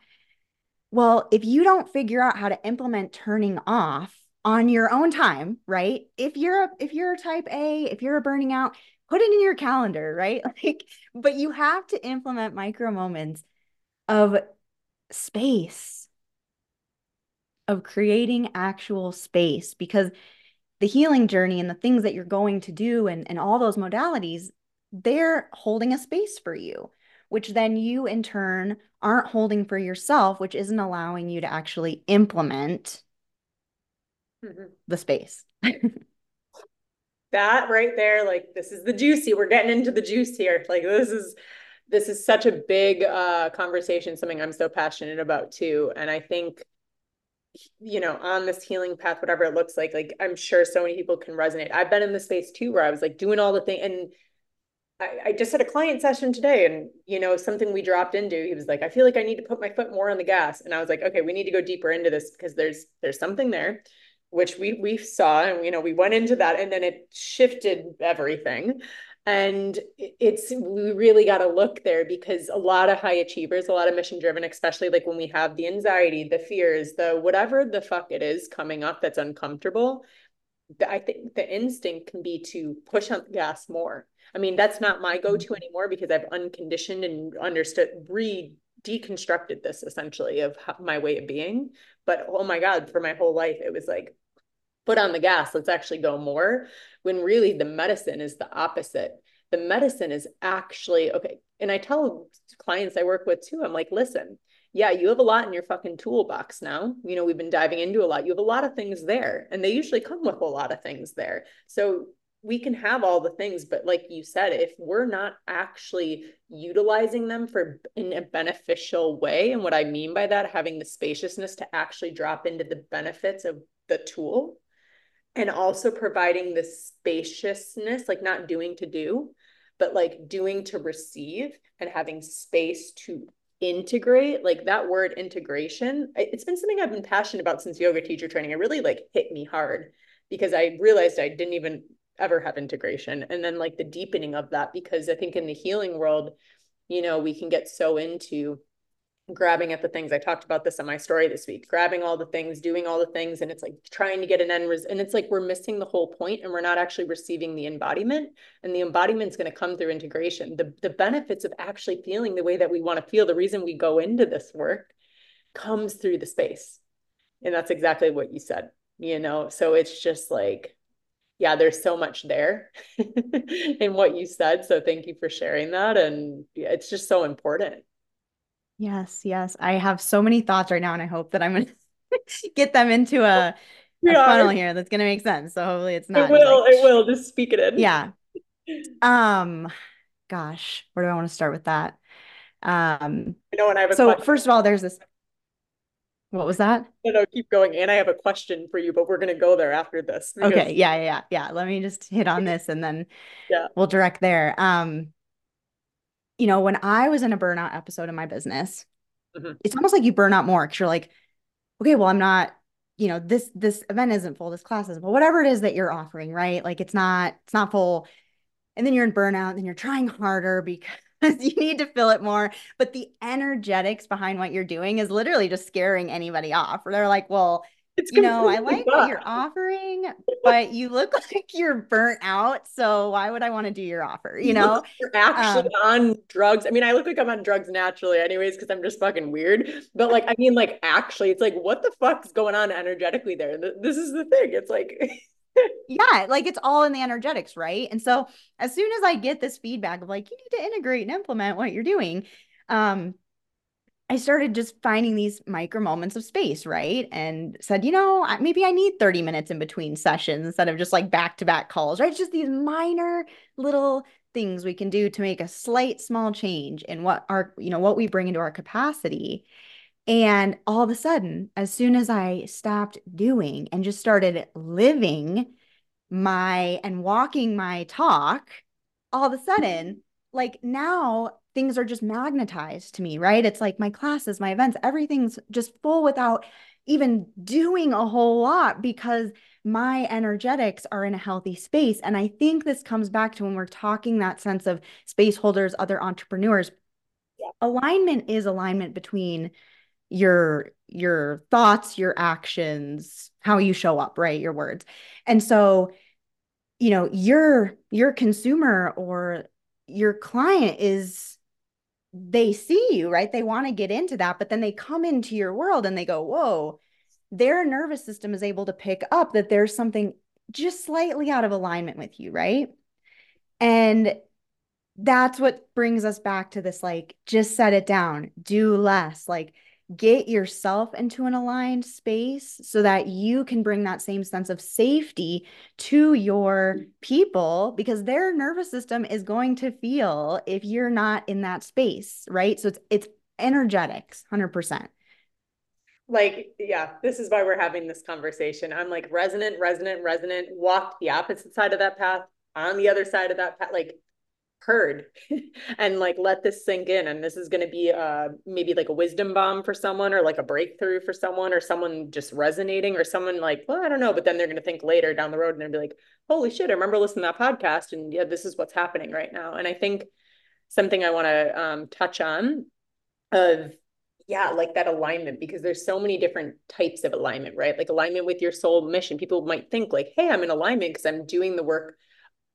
Well, if you don't figure out how to implement turning off on your own time, right? If you're a if you're a type A, if you're a burning out, put it in your calendar, right? *laughs* Like but you have to implement micro moments of space of creating actual space because the healing journey and the things that you're going to do and, and all those modalities they're holding a space for you which then you in turn aren't holding for yourself which isn't allowing you to actually implement mm-hmm. the space. *laughs* that right there, like this is the juicy. We're getting into the juice here. Like this is this is such a big uh conversation, something I'm so passionate about too. And I think you know on this healing path whatever it looks like like i'm sure so many people can resonate i've been in the space too where i was like doing all the thing and I, I just had a client session today and you know something we dropped into he was like i feel like i need to put my foot more on the gas and i was like okay we need to go deeper into this because there's there's something there which we we saw and you know we went into that and then it shifted everything and it's we really got to look there because a lot of high achievers a lot of mission driven especially like when we have the anxiety the fears the whatever the fuck it is coming up that's uncomfortable i think the instinct can be to push on the gas more i mean that's not my go-to mm-hmm. anymore because i've unconditioned and understood re deconstructed this essentially of my way of being. But oh my god for my whole life it was like put on the gas let's actually go more. When really the medicine is the opposite. The medicine is actually okay and i tell clients i work with too i'm like listen yeah you have a lot in your fucking toolbox now. You know we've been diving into a lot. You have a lot of things there. And they usually come with a lot of things there. So we can have all the things but like you said if we're not actually utilizing them for in a beneficial way and what i mean by that having the spaciousness to actually drop into the benefits of the tool and also providing the spaciousness like not doing to do but like doing to receive and having space to integrate like that word integration it's been something i've been passionate about since yoga teacher training. It really like hit me hard because i realized i didn't even ever have integration and then like the deepening of that because i think in the healing world you know we can get so into grabbing at the things. I talked about this in my story this week grabbing all the things doing all the things and it's like trying to get an end res- and it's like we're missing the whole point and we're not actually receiving the embodiment and the embodiment's going to come through integration. The, the benefits of actually feeling the way that we want to feel the reason we go into this work comes through the space. And that's exactly what you said you know? So it's just like yeah, there's so much there *laughs* in what you said. So thank you for sharing that. And it's just so important. Yes, yes. I have so many thoughts right now, and I hope that I'm going *laughs* to get them into a, *laughs* a funnel here that's going to make sense. So hopefully it's not. It will. Like, it will. Just speak it in. Yeah. Um, gosh, where do I want to start with that? Um, you know, and I have so question. first of all, there's this. What was that? No, no, keep going. And I have a question for you, but we're going to go there after this. Because... Okay. Yeah, yeah, yeah. Let me just hit on *laughs* this and then yeah. we'll direct there. Um, you know, when I was in a burnout episode in my business, mm-hmm. it's almost like you burn out more because you're like, okay, well, I'm not, you know, this this event isn't full, this class isn't full, whatever it is that you're offering, right? Like it's not, it's not full. And then you're in burnout, and you're trying harder because you need to fill it more. But the energetics behind what you're doing is literally just scaring anybody off. Or they're like, well, it's you know, I like what you're offering, *laughs* but you look *laughs* like you're burnt out. So why would I want to do your offer? You, you know, you're actually um, on drugs. I mean, I look like I'm on drugs naturally, anyways, because I'm just fucking weird. But like, I mean, like, actually, it's like, what the fuck's going on energetically there? This is the thing. It's like, *laughs* yeah, like it's all in the energetics, right? And so as soon as I get this feedback of like, you need to integrate and implement what you're doing, um, I started just finding these micro moments of space, right? And said, you know, maybe I need 30 minutes in between sessions instead of just like back to back calls, right? It's just these minor little things we can do to make a slight small change in what our, you know, what we bring into our capacity. And all of a sudden, as soon as I stopped doing and just started living my and walking my talk, all of a sudden, like now things are just magnetized to me, right? It's like my classes, my events, everything's just full without even doing a whole lot because my energetics are in a healthy space. And I think this comes back to when we're talking that sense of space holders, other entrepreneurs. Yeah. Alignment is alignment between your your thoughts, your actions, how you show up, right? Your words. And so, you know, your your consumer or your client is they see you, right? They want to get into that, but then they come into your world and they go, "Whoa." Their nervous system is able to pick up that there's something just slightly out of alignment with you, right? And that's what brings us back to this like just set it down, do less. Like get yourself into an aligned space so that you can bring that same sense of safety to your people because their nervous system is going to feel if you're not in that space, right? So it's it's energetics, 100%. Like, yeah, this is why we're having this conversation. I'm like resonant, resonant, resonant, walk the opposite side of that path, on the other side of that path. Like, heard *laughs* and like let this sink in and this is going to be uh maybe like a wisdom bomb for someone or like a breakthrough for someone or someone just resonating or someone like well i don't know but then they're going to think later down the road and they'll be like holy shit i remember listening to that podcast and yeah this is what's happening right now. And i think something i want to um touch on of yeah like that alignment because there's so many different types of alignment right? Like alignment with your soul mission. People might think like hey i'm in alignment because i'm doing the work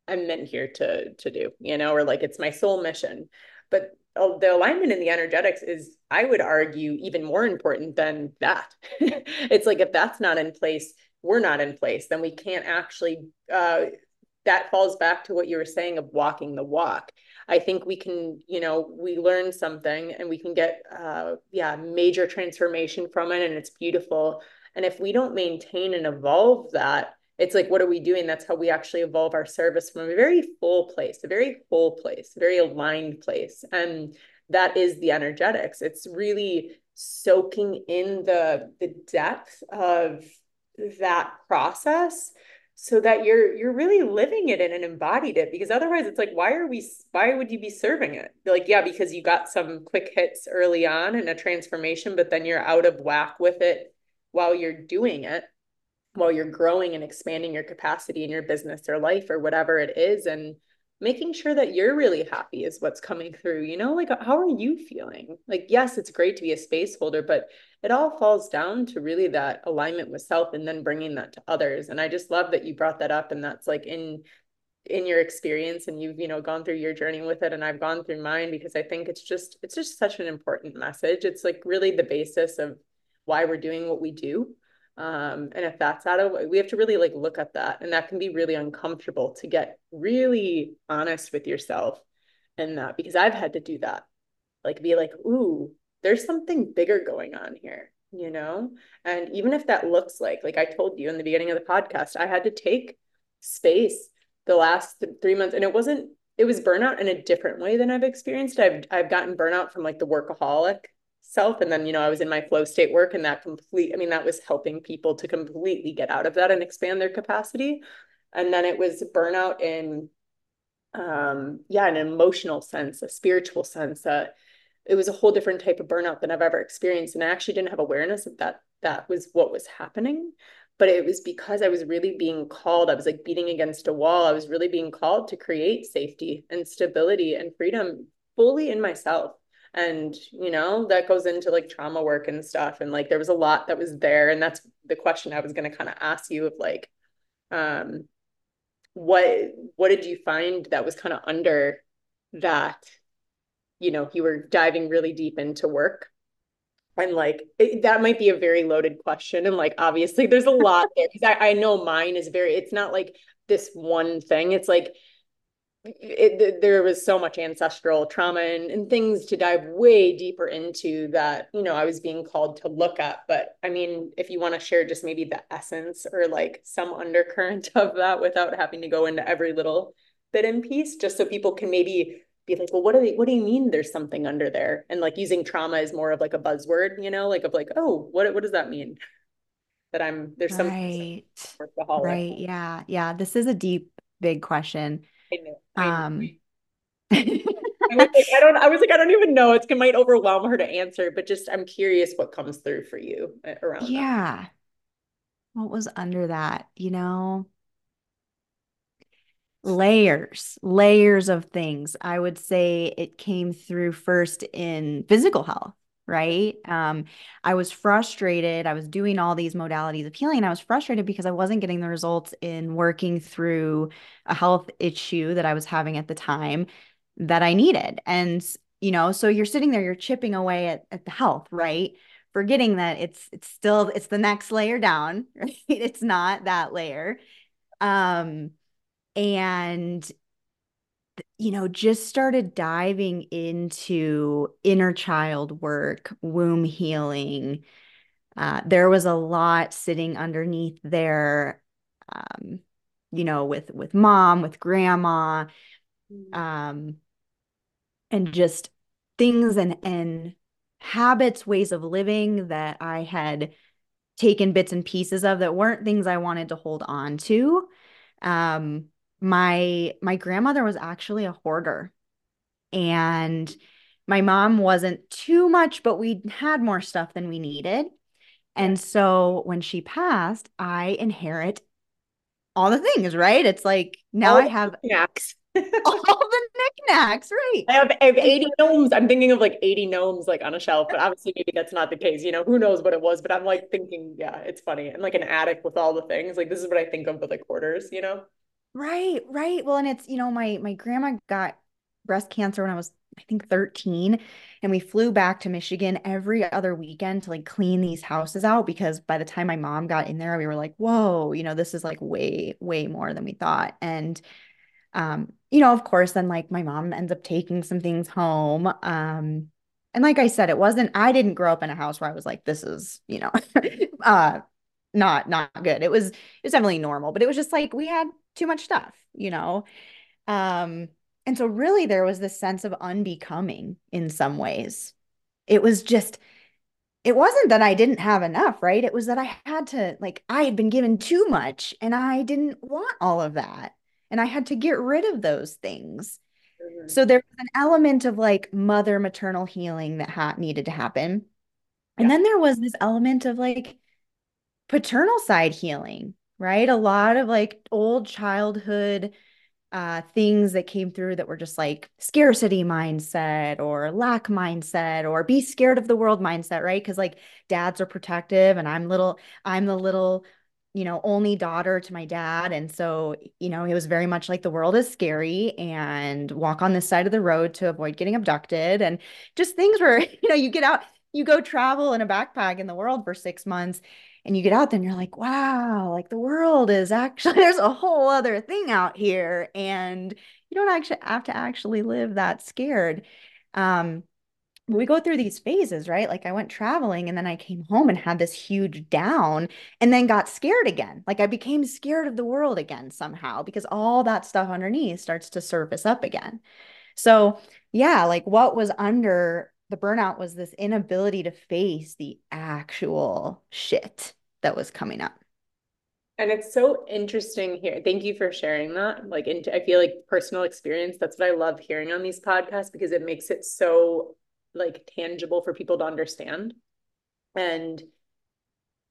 I'm meant here to to do, you know, or like it's my sole mission. But oh, the alignment in the energetics is, I would argue, even more important than that. *laughs* it's like if that's not in place, we're not in place, then we can't actually. Uh, that falls back to what you were saying of walking the walk. I think we can, you know, we learn something and we can get, uh, yeah, major transformation from it, and it's beautiful. And if we don't maintain and evolve that, it's like what are we doing? That's how we actually evolve our service from a very full place a very whole place a very aligned place. And that is the energetics. It's really soaking in the the depth of that process so that you're you're really living it and embodied it. Because otherwise it's like why are we why would you be serving it? Like yeah because you got some quick hits early on and a transformation but then you're out of whack with it while you're doing it while you're growing and expanding your capacity in your business or life or whatever it is and making sure that you're really happy is what's coming through you know like how are you feeling? Like yes it's great to be a space holder but it all falls down to really that alignment with self and then bringing that to others and i just love that you brought that up and that's like in in your experience and you've you know gone through your journey with it and I've gone through mine because I think it's just it's just such an important message. It's like really the basis of why we're doing what we do um, and if that's out of we have to really like look at that and that can be really uncomfortable to get really honest with yourself and that because i've had to do that like be like ooh there's something bigger going on here you know and even if that looks like like i told you in the beginning of the podcast i had to take space the last th- three months and it wasn't it was burnout in a different way than I've experienced. I've I've gotten burnout from like the workaholic self and then you know I was in my flow state work and that complete I mean that was helping people to completely get out of that and expand their capacity. And then it was burnout in um yeah, an emotional sense, a spiritual sense, that it was a whole different type of burnout than I've ever experienced and I actually didn't have awareness of that that was what was happening but it was because I was really being called. I was like beating against a wall. I was really being called to create safety and stability and freedom fully in myself. And, you know, that goes into like trauma work and stuff. And like there was a lot that was there. And that's the question I was going to kind of ask you of like, um, what what did you find that was kind of under that you know you were diving really deep into work and like it, that might be a very loaded question and like obviously there's a lot there because I, I know mine is very it's not like this one thing it's like it, there was so much ancestral trauma and, and things to dive way deeper into that you know i was being called to look at but i mean if you want to share just maybe the essence or like some undercurrent *laughs* of that without having to go into every little bit and piece just so people can maybe be like, well, what do they, what do you mean there's something under there? And like using trauma is more of like a buzzword, you know, like of like, oh, what, what does that mean? That I'm, there's some right. Right. Yeah. Yeah. This is a deep, big question. I know. I know. Um, *laughs* I, was like, I don't, I was like, I don't even know. It's, it might overwhelm her to answer, but just, I'm curious what comes through for you uh, around. Yeah. That. What was under that, you know? layers layers of things i would say it came through first in physical health right? Um i was frustrated i was doing all these modalities of healing i was frustrated because i wasn't getting the results in working through a health issue that i was having at the time that i needed. And you know so you're sitting there you're chipping away at, at the health right? Forgetting that it's it's still it's the next layer down *laughs* right? It's not that layer. Um and you know just started diving into inner child work womb healing uh, there was a lot sitting underneath there um, you know with with mom with grandma mm. um, and just things and and habits ways of living that i had taken bits and pieces of that weren't things i wanted to hold on to um, my my grandmother was actually a hoarder. And my mom wasn't too much but we had more stuff than we needed. And so when she passed i inherit all the things right? It's like now all i have knickknacks. *laughs* all the knickknacks right. I have, I have 80 *laughs* gnomes. I'm thinking of like 80 gnomes like on a shelf but obviously maybe that's not the case. You know who knows what it was but i'm like thinking yeah it's funny. And like an attic with all the things. Like this is what i think of with like hoarders you know Right, right. Well, and it's, you know, my my grandma got breast cancer when I was I think 13 and we flew back to Michigan every other weekend to like clean these houses out because by the time my mom got in there we were like, "Whoa, you know, this is like way way more than we thought." And um, you know, of course then like my mom ends up taking some things home. Um and like I said, it wasn't I didn't grow up in a house where I was like this is, you know, *laughs* uh not not good. It was it was definitely normal, but it was just like we had too much stuff, you know? Um, and so really there was this sense of unbecoming in some ways. It was just, it wasn't that I didn't have enough, right? It was that I had to, like, I had been given too much and I didn't want all of that. And I had to get rid of those things. Mm-hmm. So there was an element of like mother maternal healing that ha- needed to happen. And yeah. then there was this element of like paternal side healing right? A lot of like old childhood uh, things that came through that were just like scarcity mindset or lack mindset or be scared of the world mindset, right? Because like dads are protective and I'm little, I'm the little, you know, only daughter to my dad. And so, you know, it was very much like the world is scary and walk on this side of the road to avoid getting abducted and just things where, *laughs* you know, you get out, you go travel in a backpack in the world for six months and you get out there and you're like, wow, like the world is actually, *laughs* there's a whole other thing out here. And you don't actually have to actually live that scared. Um, we go through these phases, right? Like I went traveling and then I came home and had this huge down and then got scared again. Like I became scared of the world again somehow because all that stuff underneath starts to surface up again. So, yeah, like what was under the burnout was this inability to face the actual shit that was coming up. And it's so interesting here. Thank you for sharing that. Like, into, I feel like personal experience. That's what I love hearing on these podcasts because it makes it so like tangible for people to understand. And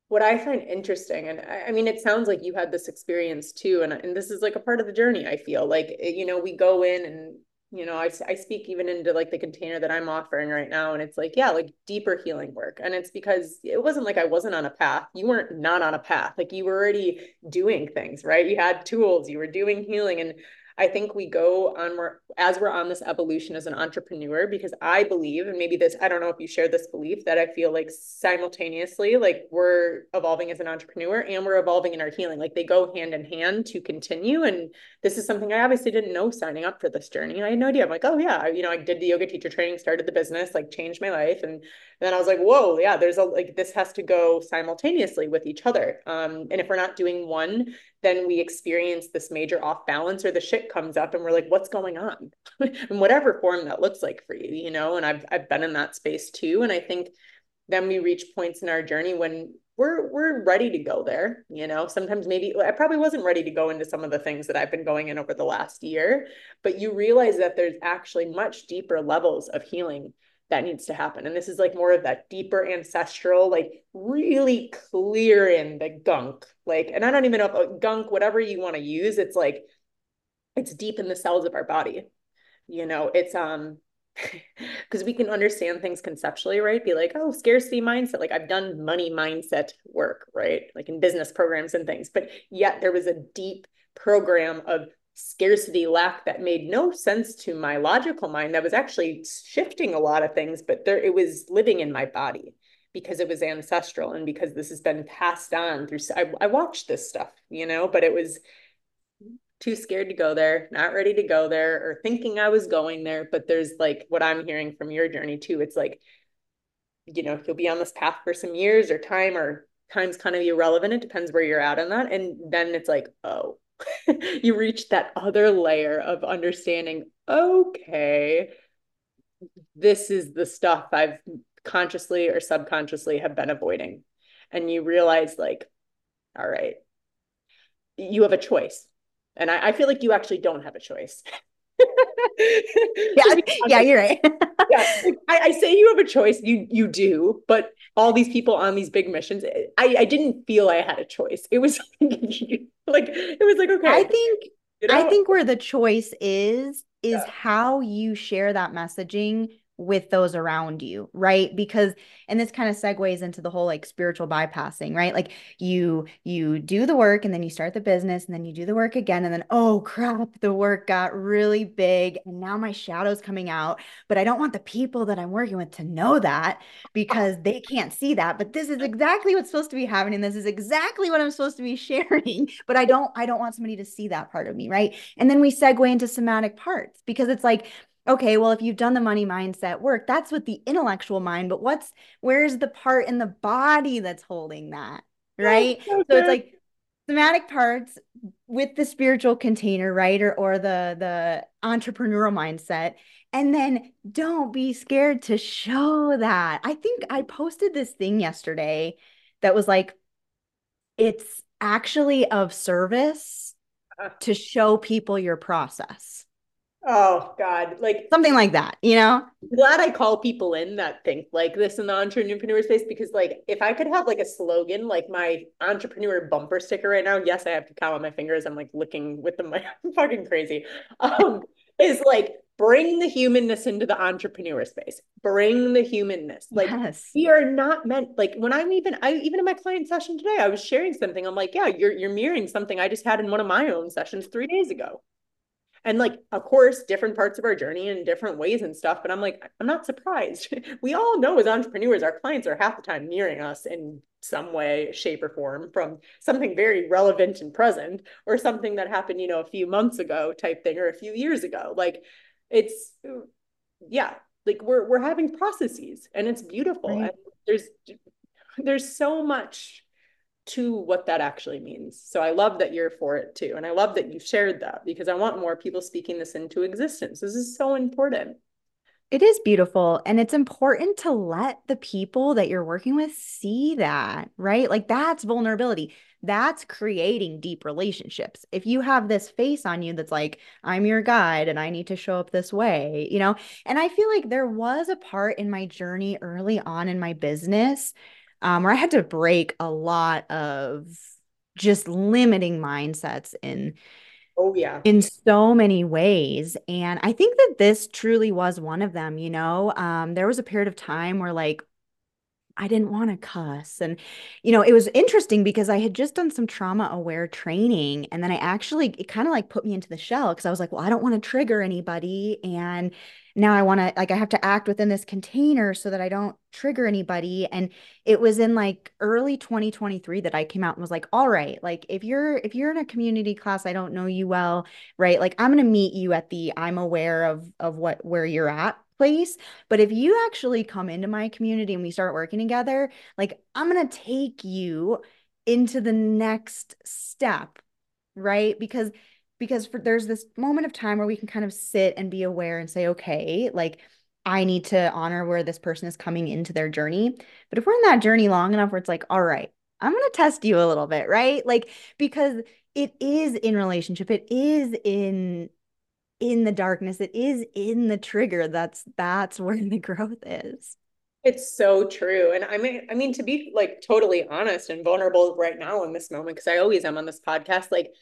what I find interesting, and I, I, mean, it sounds like you had this experience too, and, and this is like a part of the journey. I feel like, eh, you know, we go in and, you know, I, I speak even into like the container that I'm offering right now. And it's like, yeah, like deeper healing work. And it's because it wasn't like I wasn't on a path. You weren't not on a path. Like you were already doing things, right? You had tools, you were doing healing. And I think we go on more as we're on this evolution as an entrepreneur because I believe, and maybe this, I don't know if you share this belief that I feel like simultaneously, like we're evolving as an entrepreneur and we're evolving in our healing. Like they go hand in hand to continue. And this is something I obviously didn't know signing up for this journey. I had no idea. I'm like, oh yeah, you know, I did the yoga teacher training, started the business, like changed my life. And then I was like, whoa, yeah, there's a like this has to go simultaneously with each other. Um, and if we're not doing one, then we experience this major off balance or the shit comes up and we're like, what's going on? *laughs* in whatever form that looks like for you, you know? And I've I've been in that space too. And I think then we reach points in our journey when we're we're ready to go there you know sometimes maybe i probably wasn't ready to go into some of the things that i've been going in over the last year but you realize that there's actually much deeper levels of healing that needs to happen. And this is like more of that deeper ancestral, like really clear in the gunk. Like, and I don't even know if uh, gunk, whatever you want to use, it's like, it's deep in the cells of our body. You know, it's, um, *laughs* because we can understand things conceptually, right? Be like, oh, scarcity mindset. Like I've done money mindset work, right? Like in business programs and things, but yet there was a deep program of scarcity lack that made no sense to my logical mind. That was actually shifting a lot of things but there it was living in my body because it was ancestral and because this has been passed on through I, I watched this stuff you know but it was too scared to go there not ready to go there or thinking i was going there. But there's like what i'm hearing from your journey too it's like you know you'll be on this path for some years or time or time's kind of irrelevant. It depends where you're at on that. And then it's like oh *laughs* you reach that other layer of understanding okay this is the stuff i've consciously or subconsciously have been avoiding. And you realize like all right you have a choice. And i, I feel like you actually don't have a choice *laughs* *laughs* yeah, yeah, you're right. *laughs* yeah, I, I, say you have a choice. You you do, but all these people on these big missions, eh, I I didn't feel I had a choice. It was *laughs* like it was like okay. I think you know? I think where the choice is is yeah. how you share that messaging with those around you, right? Because and this kind of segues into the whole like spiritual bypassing, right? Like you you do the work and then you start the business and then you do the work again and then oh crap, the work got really big and now my shadow's coming out, but I don't want the people that I'm working with to know that because they can't see that, but this is exactly what's supposed to be happening. This is exactly what I'm supposed to be *laughs* sharing, but I don't I don't want somebody to see that part of me, right? And then we segue into somatic parts because it's like okay, well, if you've done the money mindset work, that's with the intellectual mind, but what's where's the part in the body that's holding that? Right. Okay. So it's like somatic parts with the spiritual container, right? Or or the the entrepreneurial mindset. And then don't be scared to show that. I think I posted this thing yesterday that was like, it's actually of service uh-huh. to show people your process. Oh God, like something like that, you know? glad I call people in that think like this in the entrepreneur space because like if I could have like a slogan, like my entrepreneur bumper sticker right now, yes, I have to count on my fingers. I'm like looking with them, *laughs* I'm fucking crazy. Um, is like bring the humanness into the entrepreneur space. Bring the humanness. Like yes. we are not meant like when I'm even I even in my client session today, I was sharing something. I'm like, yeah, you're you're mirroring something I just had in one of my own sessions three days ago and like of course different parts of our journey in different ways and stuff but i'm like i'm not surprised. *laughs* We all know as entrepreneurs our clients are half the time nearing us in some way shape or form from something very relevant and present or something that happened you know a few months ago type thing or a few years ago. Like it's yeah like we're we're having processes and it's beautiful. Right. and there's there's so much to what that actually means so i love that you're for it too and i love that you've shared that because i want more people speaking this into existence this is so important it is beautiful. And it's important to let the people that you're working with see that, right? Like that's vulnerability. That's creating deep relationships. If you have this face on you that's like, I'm your guide and I need to show up this way, you know? And I feel like there was a part in my journey early on in my business um, where I had to break a lot of just limiting mindsets in Oh, yeah. In so many ways. And I think that this truly was one of them. You know, um, there was a period of time where, like, I didn't want to cuss. And, you know, it was interesting because I had just done some trauma aware training. And then I actually, it kind of like put me into the shell because I was like, well, I don't want to trigger anybody. And now I want to, like, I have to act within this container so that I don't trigger anybody. And it was in like early 2023 that I came out and was like, all right, like, if you're, if you're in a community class, I don't know you well, right? Like, I'm going to meet you at the, I'm aware of, of what, where you're at place. But if you actually come into my community and we start working together, like I'm going to take you into the next step, right? Because because for, there's this moment of time where we can kind of sit and be aware and say, okay, like I need to honor where this person is coming into their journey. But if we're in that journey long enough where it's like, all right, I'm going to test you a little bit, right? Like, because it is in relationship, it is in in the darkness. It is in the trigger. That's that's where the *laughs* growth is. It's so true. And i mean i mean to be like totally honest and vulnerable right now in this moment because i always am on this podcast like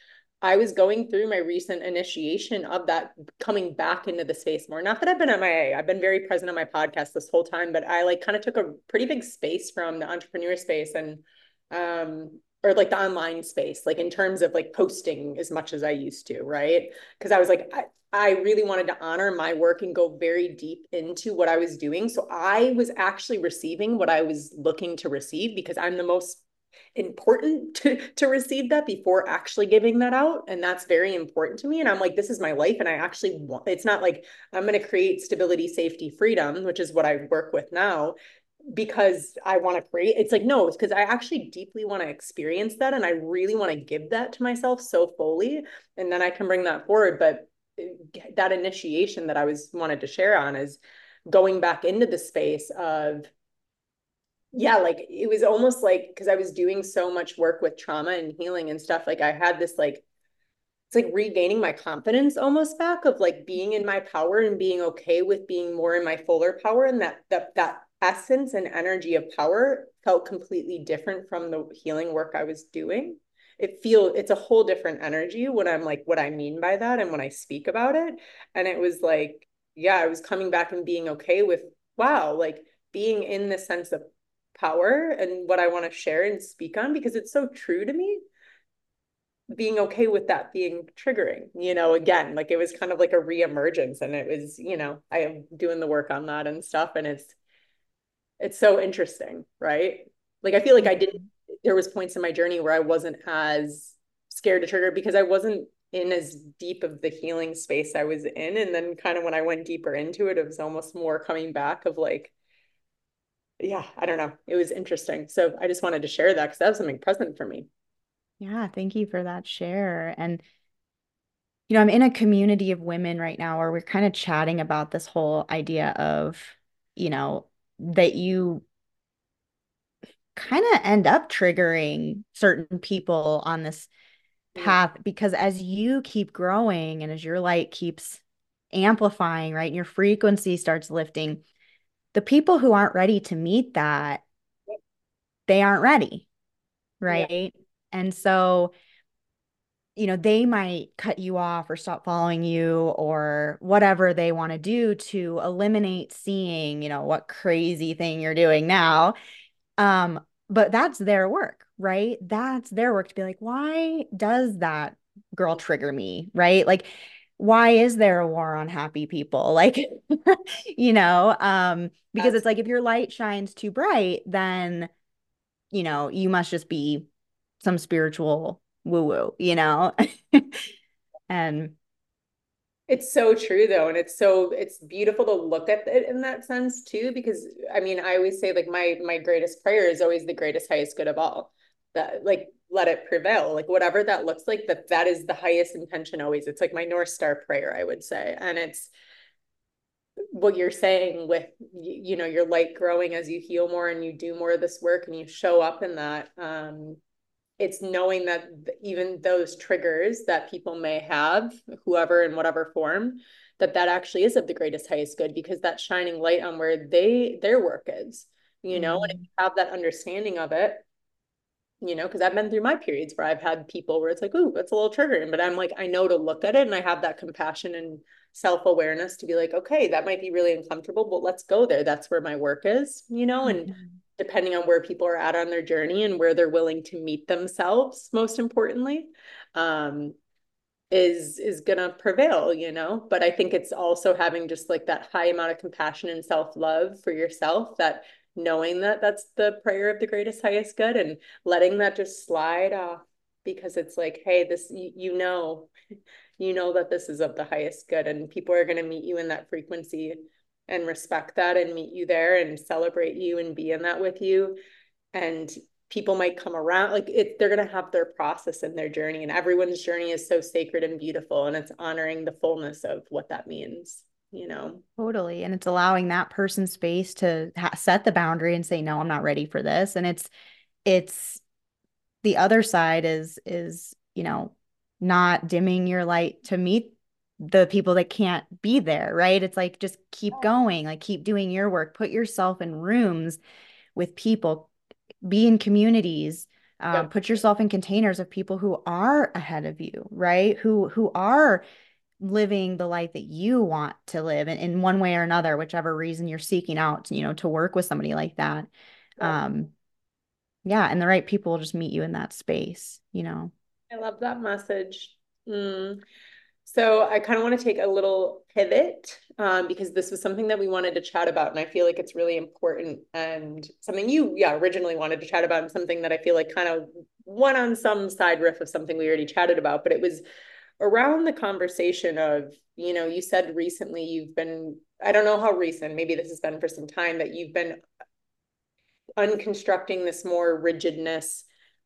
i was going through my recent initiation of that coming back into the space more not that i've been mia i've been very present on my podcast this whole time but i like kind of took a pretty big space from the entrepreneur space and um or like the online space, like in terms of like posting as much as I used to, right? Because I was like, I, I really wanted to honor my work and go very deep into what I was doing. So I was actually receiving what I was looking to receive because I'm the most important *laughs* to, to receive that before actually giving that out. And that's very important to me. And I'm like, this is my life. And I actually want, it's not like I'm going to create stability, safety, freedom, which is what I work with now because I want to create. It's like, no, it's because I actually deeply want to experience that. And I really want to give that to myself so fully. And then I can bring that forward. But eh, that initiation that I was wanted to share on is going back into the space of yeah like it was almost like because I was doing so much work with trauma and healing and stuff like I had this like it's like regaining my confidence almost back of like being in my power and being okay with being more in my fuller power and that that that essence and energy of power felt completely different from the healing work I was doing it feel it's a whole different energy when I'm like what I mean by that and when I speak about it. And it was like, yeah, I was coming back and being okay with wow, like being in the sense of power and what I want to share and speak on because it's so true to me. Being okay with that being triggering, you know, again, like it was kind of like a reemergence and it was, you know, I am doing the work on that and stuff. And it's it's so interesting, right? Like I feel like I didn't there was points in my journey where I wasn't as scared to trigger because I wasn't in as deep of the healing space I was in. And then kind of when I went deeper into it, it was almost more coming back of like, yeah, I don't know. It was interesting. So I just wanted to share that because that was something present for me. Yeah, thank you for that share. And you know, I'm in a community of women right now where we're kind of chatting about this whole idea of, you know, that you kind of end up triggering certain people on this path because as you keep growing and as your light keeps amplifying, right, your frequency starts lifting, the people who aren't ready to meet that, they aren't ready, right? Yeah. And so, you know, they might cut you off or stop following you or whatever they want to do to eliminate seeing, you know, what crazy thing you're doing now. Um, but that's their work, right? That's their work to be like, why does that girl trigger me, right? Like, why is there a war on happy people? *laughs* Like, you know, um, because it's like if your light shines too bright, then, you know, you must just be some spiritual woo woo, you know? *laughs* and It's so true though, and it's so it's beautiful to look at it in that sense too, because I mean, I always say like my my greatest prayer is always the greatest, highest good of all. That like let it prevail, like whatever that looks like, that that is the highest intention always. It's like my North Star prayer, I would say. And it's what you're saying with you know your light growing as you heal more and you do more of this work and you show up in that um it's knowing that even those triggers that people may have whoever in whatever form that that actually is of the greatest highest good because that's shining light on where they their work is you know mm-hmm. and if you have that understanding of it you know because i've been through my periods where i've had people where it's like ooh that's a little triggering but i'm like i know to look at it and i have that compassion and self-awareness to be like okay that might be really uncomfortable but let's go there. That's where my work is you know and mm-hmm. depending on where people are at on their journey and where they're willing to meet themselves most importantly um, is is gonna prevail you know? But i think it's also having just like that high amount of compassion and self-love for yourself that knowing that that's the prayer of the greatest highest good and letting that just slide off because it's like hey this you, you know *laughs* you know that this is of the highest good and people are going to meet you in that frequency and respect that and meet you there and celebrate you and be in that with you. And people might come around like it they're going to have their process and their journey and everyone's journey is so sacred and beautiful and it's honoring the fullness of what that means you know totally and it's allowing that person space to ha- set the boundary and say no i'm not ready for this and it's it's the other side is is you know not dimming your light to meet the people that can't be there, right? It's like just keep going, like keep doing your work, put yourself in rooms with people, be in communities, uh, yeah. put yourself in containers of people who are ahead of you, right? Who who are living the life that you want to live in, in one way or another, whichever reason you're seeking out, you know, to work with somebody like that. Um, yeah, and the right people will just meet you in that space, you know. I love that message. Mm. So I kind of want to take a little pivot um, because this was something that we wanted to chat about, and I feel like it's really important and something you, yeah, originally wanted to chat about, and something that I feel like kind of went on some side riff of something we already chatted about. But it was around the conversation of, you know, you said recently you've been, I don't know how recent, maybe this has been for some time, that you've been unconstructing this more rigidness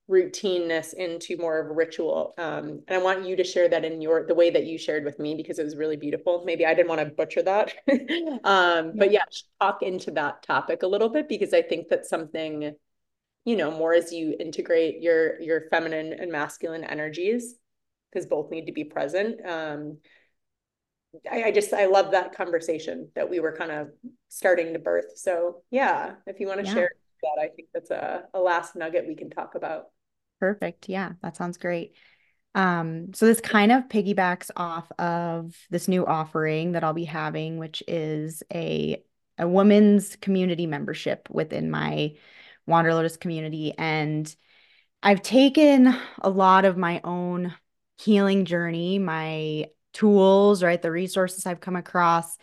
routineness into more of a ritual. Um, and I want you to share that in your the way that you shared with me because it was really beautiful. Maybe I didn't want to butcher that. *laughs* um, but yeah, talk into that topic a little bit because I think that's something, you know, more as you integrate your your feminine and masculine energies, because both need to be present. Um, I, I just I love that conversation that we were kind of starting to birth. So yeah, if you want to yeah. share that, I think that's a, a last nugget we can talk about. Perfect. Yeah, that sounds great. Um, so this kind of piggybacks off of this new offering that I'll be having, which is a a women's community membership within my Wander Lotus community. And I've taken a lot of my own healing journey, my tools, right? The resources I've come across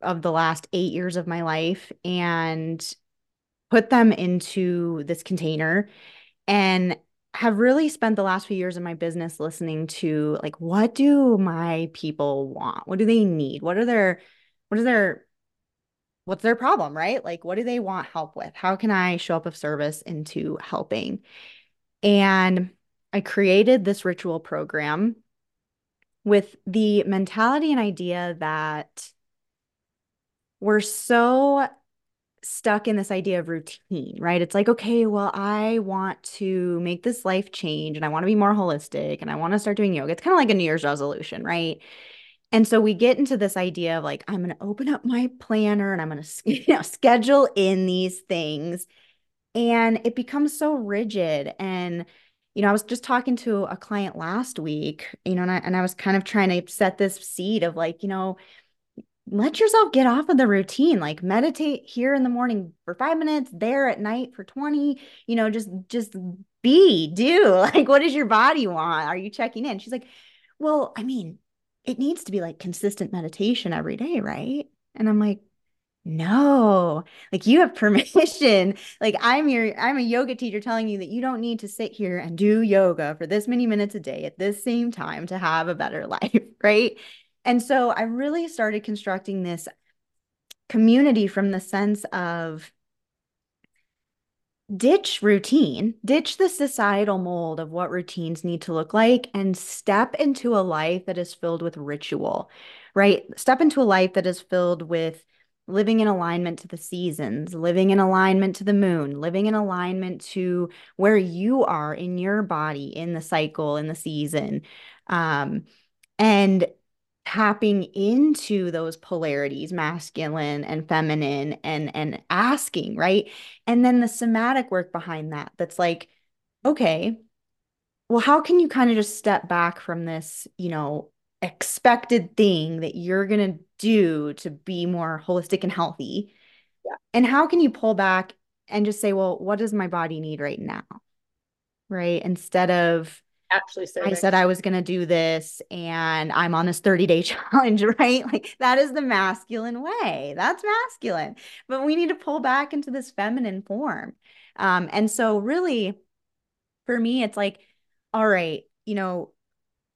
of the last eight years of my life and put them into this container and have really spent the last few years in my business listening to like what do my people want? What do they need? What are their what is their what's their problem right? Like what do they want help with? How can i show up of service into helping? And i created this ritual program with the mentality and idea that we're so stuck in this idea of routine, right? It's like, okay, well, I want to make this life change and I want to be more holistic and I want to start doing yoga. It's kind of like a New Year's resolution, right? And so we get into this idea of like, I'm going to open up my planner and I'm going *laughs* to you know, schedule in these things. And it becomes so rigid. And, you know, I was just talking to a client last week, you know, and I, and I was kind of trying to set this seed of like, you know, let yourself get off of the routine like meditate here in the morning for 5 minutes there at night for 20 you know just just be do *laughs* like what does your body want? Are you checking in? She's like well i mean it needs to be like consistent meditation every day right? And i'm like no like you have *laughs* permission like i'm your i'm a yoga teacher telling you that you don't need to sit here and do yoga for this many minutes a day at this same time to have a better *laughs* life right And so I really started constructing this community from the sense of ditch routine, ditch the societal mold of what routines need to look like, and step into a life that is filled with ritual, right? Step into a life that is filled with living in alignment to the seasons, living in alignment to the moon, living in alignment to where you are in your body, in the cycle, in the season. Um, and tapping into those polarities masculine and feminine and and asking right and then the somatic work behind that that's like okay well how can you kind of just step back from this you know expected thing that you're going to do to be more holistic and healthy yeah. and how can you pull back and just say well what does my body need right now right instead of actually I said I was going to do this and I'm on this 30 day *laughs* challenge, *laughs* right? Like that is the masculine way. That's masculine. But we need to pull back into this feminine form. Um, and so, really, for me, it's like, all right, you know,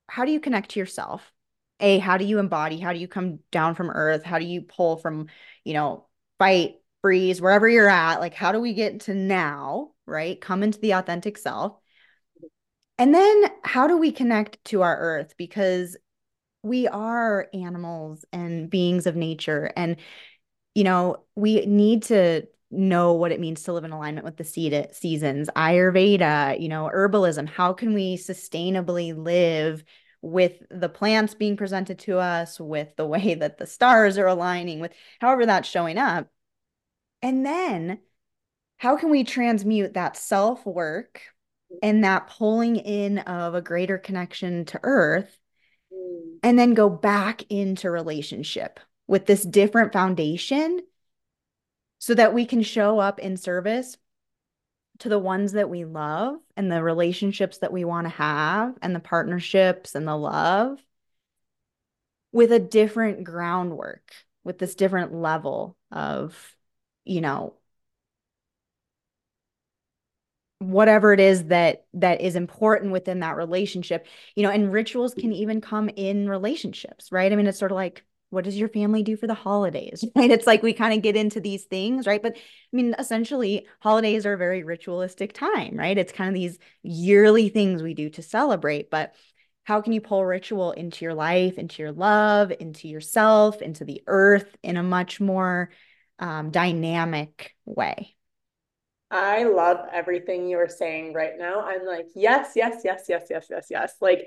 how do you connect to yourself? A, how do you embody? How do you come down from earth? How do you pull from, you know, fight, freeze, wherever you're at? Like, how do we get to now, right? Come into the authentic self. And then how do we connect to our earth? Because we are animals and beings of nature. And, you know, we need to know what it means to live in alignment with the seed seasons, Ayurveda, you know, herbalism. How can we sustainably live with the plants being presented to us, with the way that the stars are aligning, with however that's showing up? And then how can we transmute that self work and that pulling in of a greater connection to earth mm. and then go back into relationship with this different foundation so that we can show up in service to the ones that we love and the relationships that we want to have and the partnerships and the love with a different groundwork with this different level of you know whatever it is that that is important within that relationship you know and rituals can even come in relationships right? I mean it's sort of like what does your family do for the holidays *laughs* right it's like we kind of get into these things right but i mean essentially holidays are a very ritualistic time right it's kind of these yearly things we do to celebrate but how can you pull ritual into your life into your love into yourself into the earth in a much more um, dynamic way I love everything you're saying right now. I'm like, yes, yes, yes, yes, yes, yes, yes. Like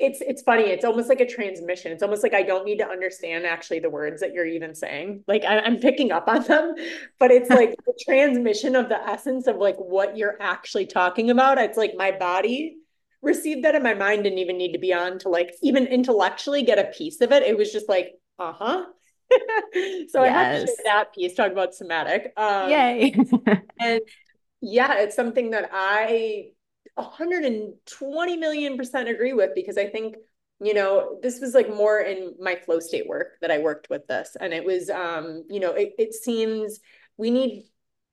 it's it's funny. It's almost like a transmission. It's almost like I don't need to understand actually the words that you're even saying. Like I, am picking up on them, but it's like *laughs* the transmission of the essence of like what you're actually talking about. It's like my body received that and my mind didn't even need to be on to like even intellectually get a piece of it. It was just like, uh-huh *laughs* so yes. I have that piece, talk about somatic. Um, Yay. *laughs* and yeah, it's something that I 120 million percent agree with because I think, you know, this was like more in my flow state work that I worked with this. And it was, um, you know, it, it seems we need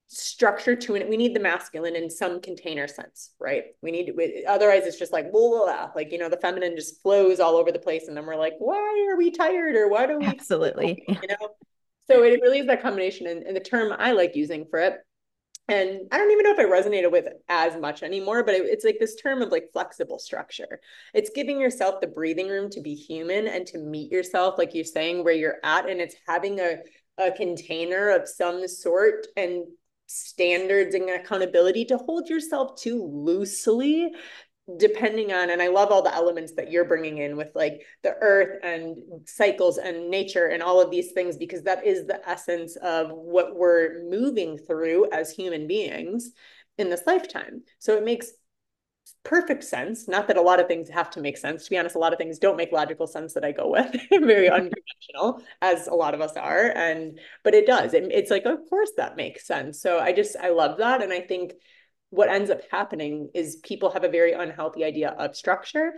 structure to it. We need the masculine in some container sense, right? We need we, otherwise it's just like blah, blah, blah, like you know the feminine just flows all over the place, and then we're like, why are we tired or why do we absolutely *laughs* you know? So it really is that combination, and, and the term I like using for it. And I don't even know if I resonated with as much anymore, but it, it's like this term of like flexible structure. It's giving yourself the breathing room to be human and to meet yourself, like you're saying, where you're at, and it's having a a container of some sort and standards and accountability to hold yourself too loosely depending on and i love all the elements that you're bringing in with like the earth and cycles and nature and all of these things because that is the essence of what we're moving through as human beings in this lifetime so it makes perfect sense. Not that a lot of things have to make sense. To be honest, a lot of things don't make logical sense that I go with. *laughs* Very mm-hmm. unconventional, as a lot of us are. And but it does. It, it's like, of course, that makes sense. So I just I love that, and I think what ends up happening is people have a very unhealthy idea of structure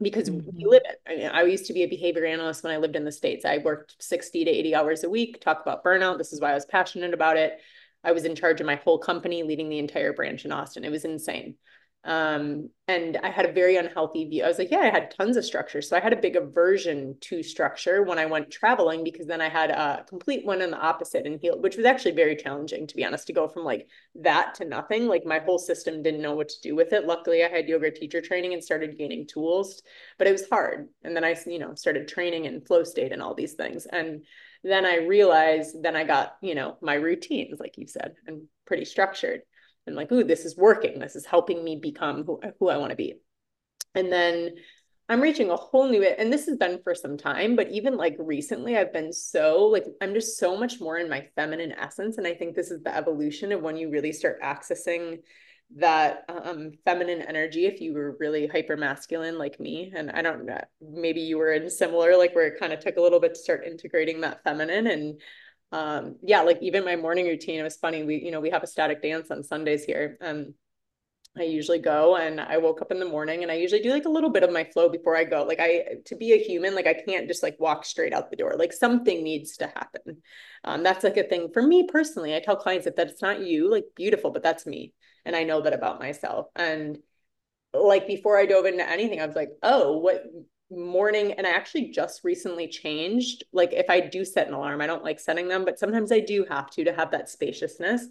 because mm-hmm. we live it. I mean, I used to be a behavior analyst when I lived in the States. I worked 60 to 80 hours a week, talk about burnout. This is why I was passionate about it. I was in charge of my whole company, leading the entire branch in Austin. It was insane. Um, and I had a very unhealthy view. I was like, yeah, I had tons of structure. So I had a big aversion to structure when I went traveling because then I had a complete one in the opposite and healed, which was actually very challenging, to be honest, to go from like that to nothing. Like my whole system didn't know what to do with it. Luckily, I had yoga teacher training and started gaining tools, but it was hard. And then I, you know, started training in flow state and all these things. And then I realized, then I got, you know, my routines, like you said, and pretty structured and like, ooh, this is working. This is helping me become who, who I want to be. And then I'm reaching a whole new and this has been for some time, but even like recently I've been so like I'm just so much more in my feminine essence and I think this is the evolution of when you really start accessing that um feminine energy if you were really hyper masculine like me and I don't know maybe you were in similar like where it kind of took a little bit to start integrating that feminine and um yeah like even my morning routine it was funny we you know we have ecstatic dance on sundays here And I usually go and I woke up in the morning and I usually do like a little bit of my flow before I go. Like I to be a human, like I can't just like walk straight out the door. Like something needs to happen. Um, that's like a thing for me personally. I tell clients that that's not you, like beautiful, but that's me. And I know that about myself. And like before I dove into anything, I was like, oh, what morning and I actually just recently changed. Like if I do set an alarm, I don't like setting them, but sometimes I do have to to have that spaciousness.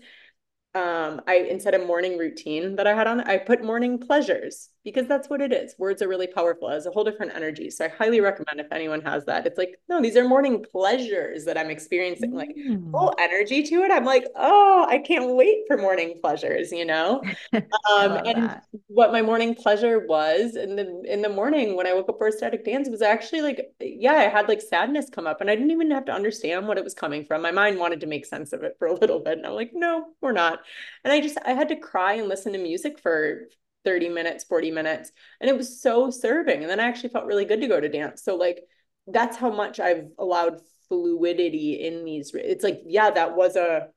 Um, I instead of morning routine that I had on, I put morning pleasures because that's what it is. Words are really powerful as a whole different energy. So I highly recommend if anyone has that. It's like, no, these are morning pleasures that I'm experiencing, mm. like full energy to it. I'm like, oh, I can't wait for morning pleasures, you know? *laughs* Um, and that. what my morning pleasure was in the in the morning when I woke up for ecstatic dance was actually like, yeah, I had like sadness come up and I didn't even have to understand what it was coming from. My mind wanted to make sense of it for a little bit. And I'm like, no, we're not. And I just I had to cry and listen to music for 30 minutes, 40 minutes. And it was so serving. And then I actually felt really good to go to dance. So like that's how much I've allowed fluidity in these. It's like, yeah, that was a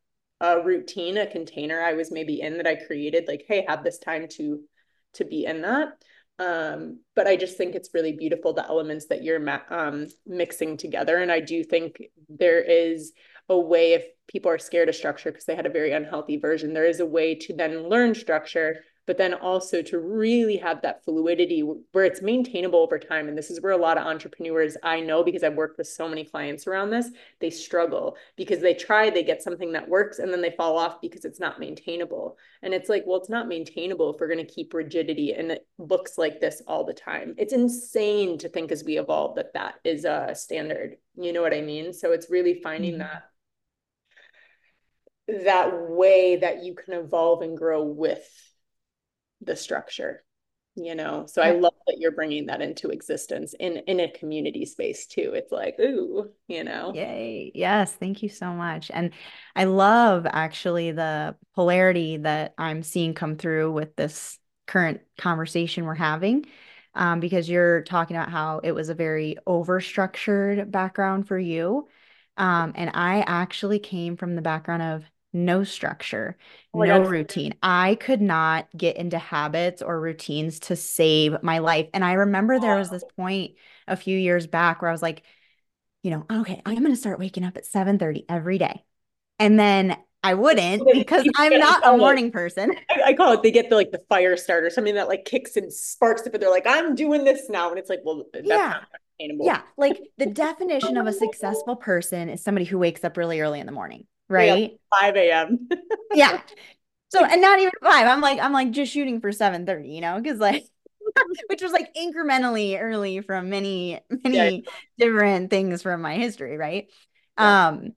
a routine, a container I was maybe in that I created, like, hey, have this time to to be in that. Um, but I just think it's really beautiful the elements that you're um, mixing together. And I do think there is a way if people are scared of structure because they had a very unhealthy version, there is a way to then learn structure but then also to really have that fluidity where it's maintainable over time. And this is where a lot of entrepreneurs I know because I've worked with so many clients around this, they struggle because they try, they get something that works, and then they fall off because it's not maintainable. And it's like, well, it's not maintainable if we're going to keep rigidity and it looks like this all the time. It's insane to think as we evolve that that is a standard. You know what I mean? So it's really finding mm-hmm. that that way that you can evolve and grow with the structure you know? So i love that you're bringing that into existence in in a community space too. It's like ooh you know? Yay. Yes thank you so much. And i love actually the polarity that i'm seeing come through with this current conversation we're having um, because you're talking about how it was a very over structured background for you um, and i actually came from the background of no structure, oh no God. routine. I could not get into habits or routines to save my life. And I remember there was this point a few years back where I was like, you know, okay, I'm going to start waking up at 7:30 every day. And then I wouldn't because I'm not a morning person. I, I, call it they get the like the fire starter, something that like kicks and sparks it, but they're like, I'm doing this now. And it's like, well, yeah. Yeah. Like the *laughs* definition of a successful person is somebody who wakes up really early in the morning right? 5 a.m. yeah. So *laughs* and not even five. I'm like, I'm like just shooting for 7 30, you know, because like *laughs* which was like incrementally early from many, many yeah. different things from my history, right? Yeah. Um,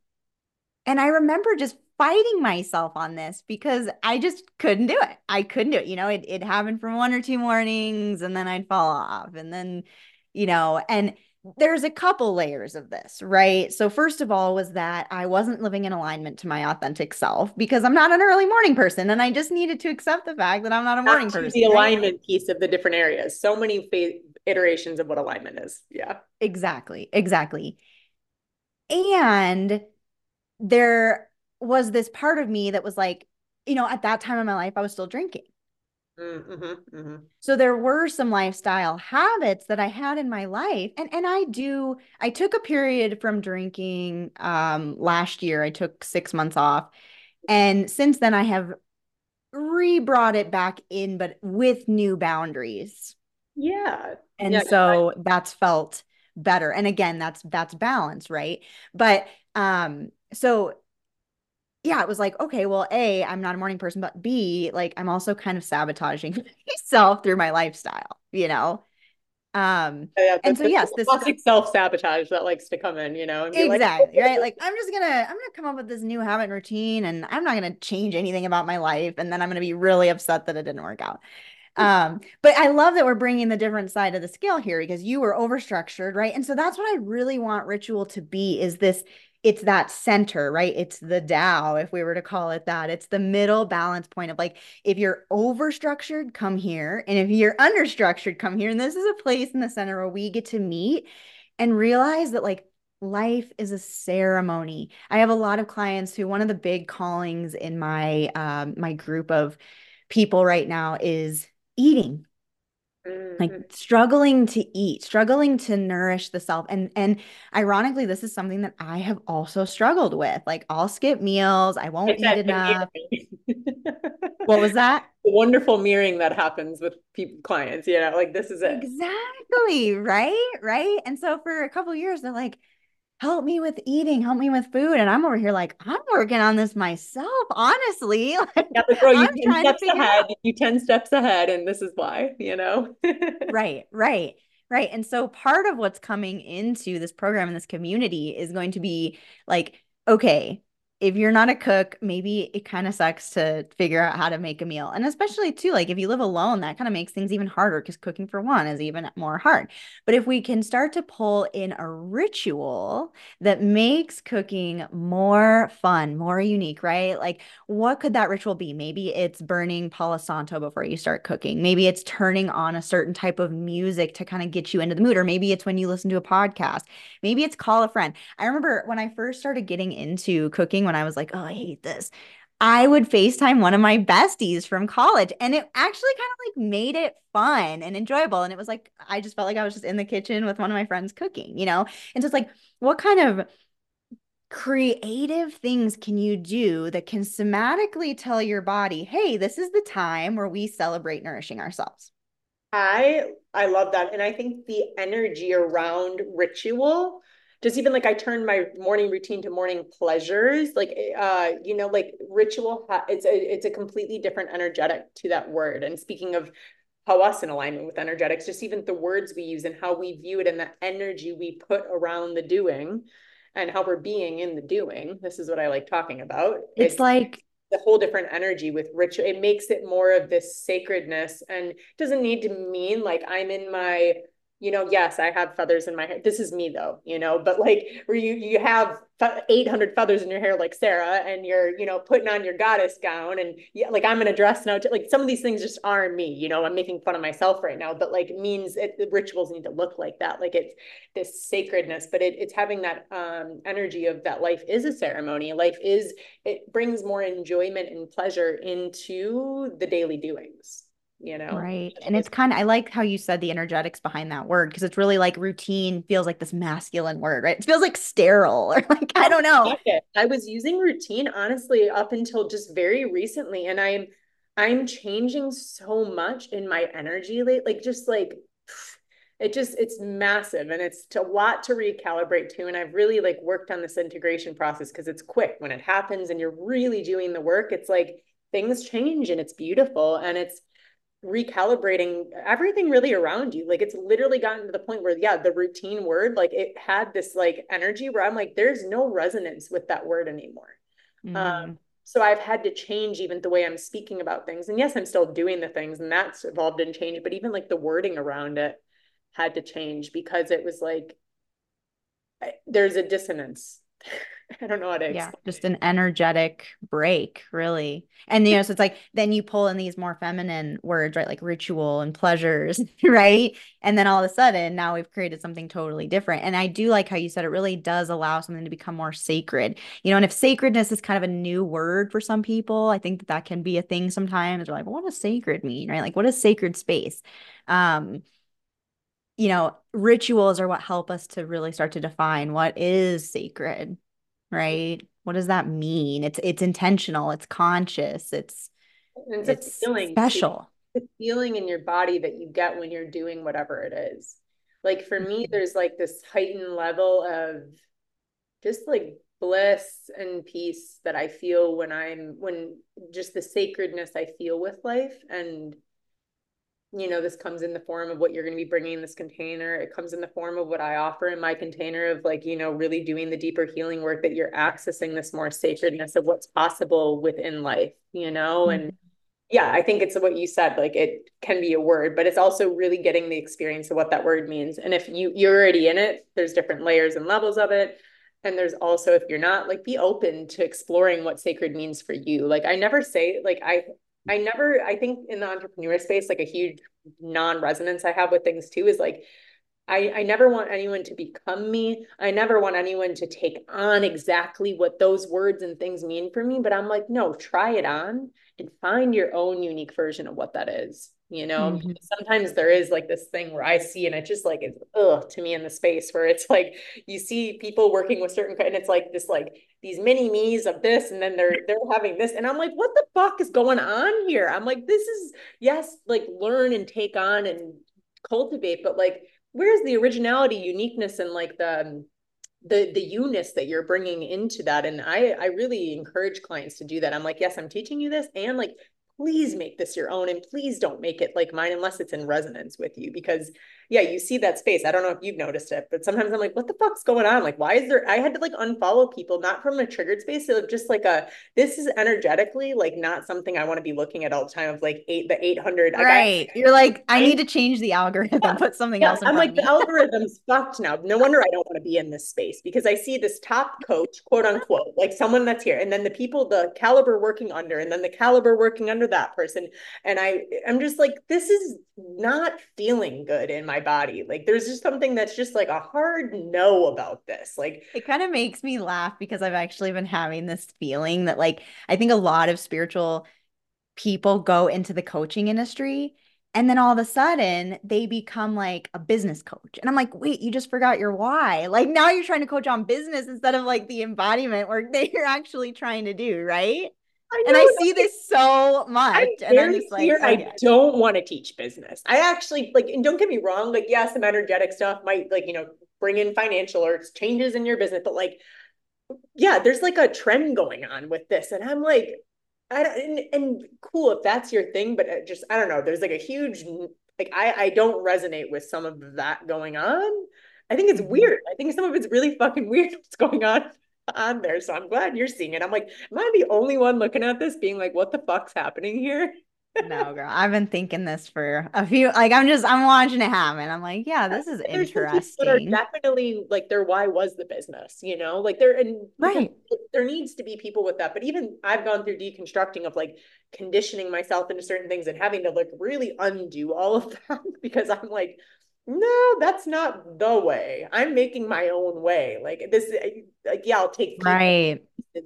and I remember just fighting myself on this because I just couldn't do it. I couldn't do it. You know, it it happened for one or two mornings and then I'd fall off. And then, you know, and there's a couple layers of this, right? So, first of all, was that I wasn't living in alignment to my authentic self because I'm not an early morning person. And I just needed to accept the fact that I'm not a morning person. The alignment right? piece of the different areas. So many fa- iterations of what alignment is. Yeah. Exactly. Exactly. And there was this part of me that was like, you know, at that time in my life, I was still drinking. Mm-hmm, mm-hmm. So there were some lifestyle habits that I had in my life, and and I do. I took a period from drinking um, last year. I took six months off, and since then I have re brought it back in, but with new boundaries. Yeah. And yeah, so I- that's felt better. And again, that's that's balance, right? But um, so yeah, it was like, okay, well, A, I'm not a morning person, but B, like I'm also kind of sabotaging *laughs* myself through my lifestyle, you know? Um, yeah, and so yes, this classic self-sabotage that likes to come in, you know, exactly, like, right? Like I'm just gonna, I'm gonna come up with this new habit and routine and I'm not gonna change anything about my life. And then I'm gonna be really upset that it didn't work out. Um, but I love that we're bringing the different side of the scale here because you were overstructured, right? And so that's what I really want ritual to be is this it's that center, right? It's the Tao, if we were to call it that. It's the middle balance point of like, if you're overstructured, come here. And if you're understructured, come here. And this is a place in the center where we get to meet and realize that like life is a ceremony. I have a lot of clients who one of the big callings in my um, my group of people right now is eating like mm-hmm. struggling to eat struggling to nourish the self and and ironically this is something that i have also struggled with like i'll skip meals i won't it's eat enough. what was that? *laughs* The wonderful mirroring that happens with people clients you know like this is it. Exactly right? Right? And so for a couple years they're like help me with eating, help me with food. And I'm over here like, I'm working on this myself, honestly. *laughs* yeah, but girl, you I'm 10 steps ahead. You 10 steps ahead, and this is why, you know? *laughs* right, right. Right. And so part of what's coming into this program and this community is going to be like, okay, if you're not a cook, maybe it kind of sucks to figure out how to make a meal. And especially too, like if you live alone, that kind of makes things even harder because cooking for one is even more hard. But if we can start to pull in a ritual that makes cooking more fun, more unique, right? Like what could that ritual be? Maybe it's burning Palo Santo before you start cooking. Maybe it's turning on a certain type of music to kind of get you into the mood. Or maybe it's when you listen to a podcast. Maybe it's call a friend. I remember when I first started getting into cooking when I was like, oh, I hate this. I would FaceTime one of my besties from college and it actually kind of like made it fun and enjoyable. And it was like, I just felt like I was just in the kitchen with one of my friends cooking, you know? And so it's like, what kind of creative things can you do that can somatically tell your body, hey, this is the time where we celebrate nourishing ourselves? I I love that. And I think the energy around ritual just even like I turned my morning routine to morning pleasures, like uh, you know, like ritual. Ha- it's a it's a completely different energetic to that word. And speaking of how us in alignment with energetics, just even the words we use and how we view it and the energy we put around the doing and how we're being in the doing. This is what I like talking about. It's, it's like the whole different energy with ritual. It makes it more of this sacredness and doesn't need to mean like I'm in my you know, yes, I have feathers in my hair. This is me though, you know, but like where you you have 800 feathers in your hair like Sara and you're, you know, putting on your goddess gown and yeah, like I'm in a dress now. Like some of these things just aren't me, you know, I'm making fun of myself right now, but like means it, the rituals need to look like that. Like it's this sacredness, but it, it's having that um, energy of that life is a ceremony. Life is, it brings more enjoyment and pleasure into the daily doings you know? Right and it's kind of i like how you said the energetics behind that word because it's really like routine feels like this masculine word right? It feels like sterile *laughs* or like i oh, don't know. i was using routine honestly up until just very recently and i'm i'm changing so much in my energy late like just like *sighs* it just it's massive and it's a lot to recalibrate to and i've really like worked on this integration process because it's quick. When it happens and you're really doing the work it's like things change and it's beautiful and it's recalibrating everything really around you. Like it's literally gotten to the point where, yeah, the routine word, like it had this like energy where I'm like, there's no resonance with that word anymore. Mm. Um, so I've had to change even the way I'm speaking about things. And yes, I'm still doing the things and that's evolved and changed, but even like the wording around it had to change because it was like, there's a dissonance. *laughs* I don't know how to. Yeah, just an energetic break, really. And you know, so it's like then you pull in these more feminine words, right? Like ritual and pleasures, *laughs* right? And then all of a sudden, now we've created something totally different. And I do like how you said it really does allow something to become more sacred. You know, and if sacredness is kind of a new word for some people, I think that that can be a thing sometimes. They're like, well, what does sacred mean, right? Like, what is sacred space? Um, you know, rituals are what help us to really start to define what is sacred right? What does that mean? It's it's intentional, it's conscious, it's it's, it's a feeling special. The feeling in your body that you get when you're doing whatever it is. Like for me, mm-hmm. there's like this heightened level of just like bliss and peace that I feel when I'm when just the sacredness I feel with life and you know this comes in the form of what you're going to be bringing in this container. It comes in the form of what i offer in my container of like you know really doing the deeper healing work that you're accessing this more sacredness of what's possible within life you know? Mm-hmm. and yeah i think it's what you said like it can be a word but it's also really getting the experience of what that word means. And if you you're already in it there's different layers and levels of it. And there's also if you're not like be open to exploring what sacred means for you. Like i never say like i I never, I think in the entrepreneur space, like a huge non resonance I have with things too is like, I, I never want anyone to become me. I never want anyone to take on exactly what those words and things mean for me. But I'm like, no, try it on and find your own unique version of what that is you know? Mm-hmm. sometimes there is like this thing where i see and it just like it's ugh to me in the space where it's like you see people working with certain and it's like this like these mini me's of this and then they're they're having this and i'm like what the fuck is going on here? I'm like this is yes like learn and take on and cultivate but like where's the originality uniqueness and like the um, the the you-ness that you're bringing into that? And i i really encourage clients to do that. I'm like yes i'm teaching you this and like please make this your own and please don't make it like mine unless it's in resonance with you because yeah you see that space. I don't know if you've noticed it but sometimes i'm like what the fuck's going on? Like why is there i had to like unfollow people not from a triggered space so just like a this is energetically like not something i want to be looking at all the time of like eight the 800 right got, *laughs* you're like i need to change the algorithm yeah, put something yeah, else i'm like the algorithm's fucked now. No wonder i don't want to be in this space because i see this top coach quote unquote like someone that's here and then the people the caliber working under and then the caliber working under that person and i i'm just like this is not feeling good in my body like there's just something that's just like a hard no about this like it kind of makes me laugh because i've actually been having this feeling that like i think a lot of spiritual people go into the coaching industry and then all of a sudden they become like a business coach. And I'm like, wait, you just forgot your why. Like now you're trying to coach on business instead of like the embodiment work that you're actually trying to do, right? I and I see this so much. I'm and I'm just like, okay. I don't want to teach business. I actually like, and don't get me wrong, like, yeah, some energetic stuff might like, you know, bring in financial or changes in your business, but like, yeah, there's like a trend going on with this. And I'm like, I don't, and, and cool if that's your thing, but uh, just, I don't know, there's like a huge, like, I, I don't resonate with some of that going on. I think it's mm-hmm. weird. I think some of it's really fucking weird *laughs* what's going on on there. So I'm glad you're seeing it. I'm like, am I the only one looking at this being like, what the fuck's happening here? no, girl. I've been thinking this for a few like I'm just I'm watching it happen. I'm like, yeah, this is There's interesting. Are definitely like their why was the business, you know? Like there and right. there needs to be people with that. But even I've gone through deconstructing of like conditioning myself into certain things and having to like really undo all of *laughs* that because I'm like, no, that's not the way. I'm making my own way. Like this, like yeah, I'll take right.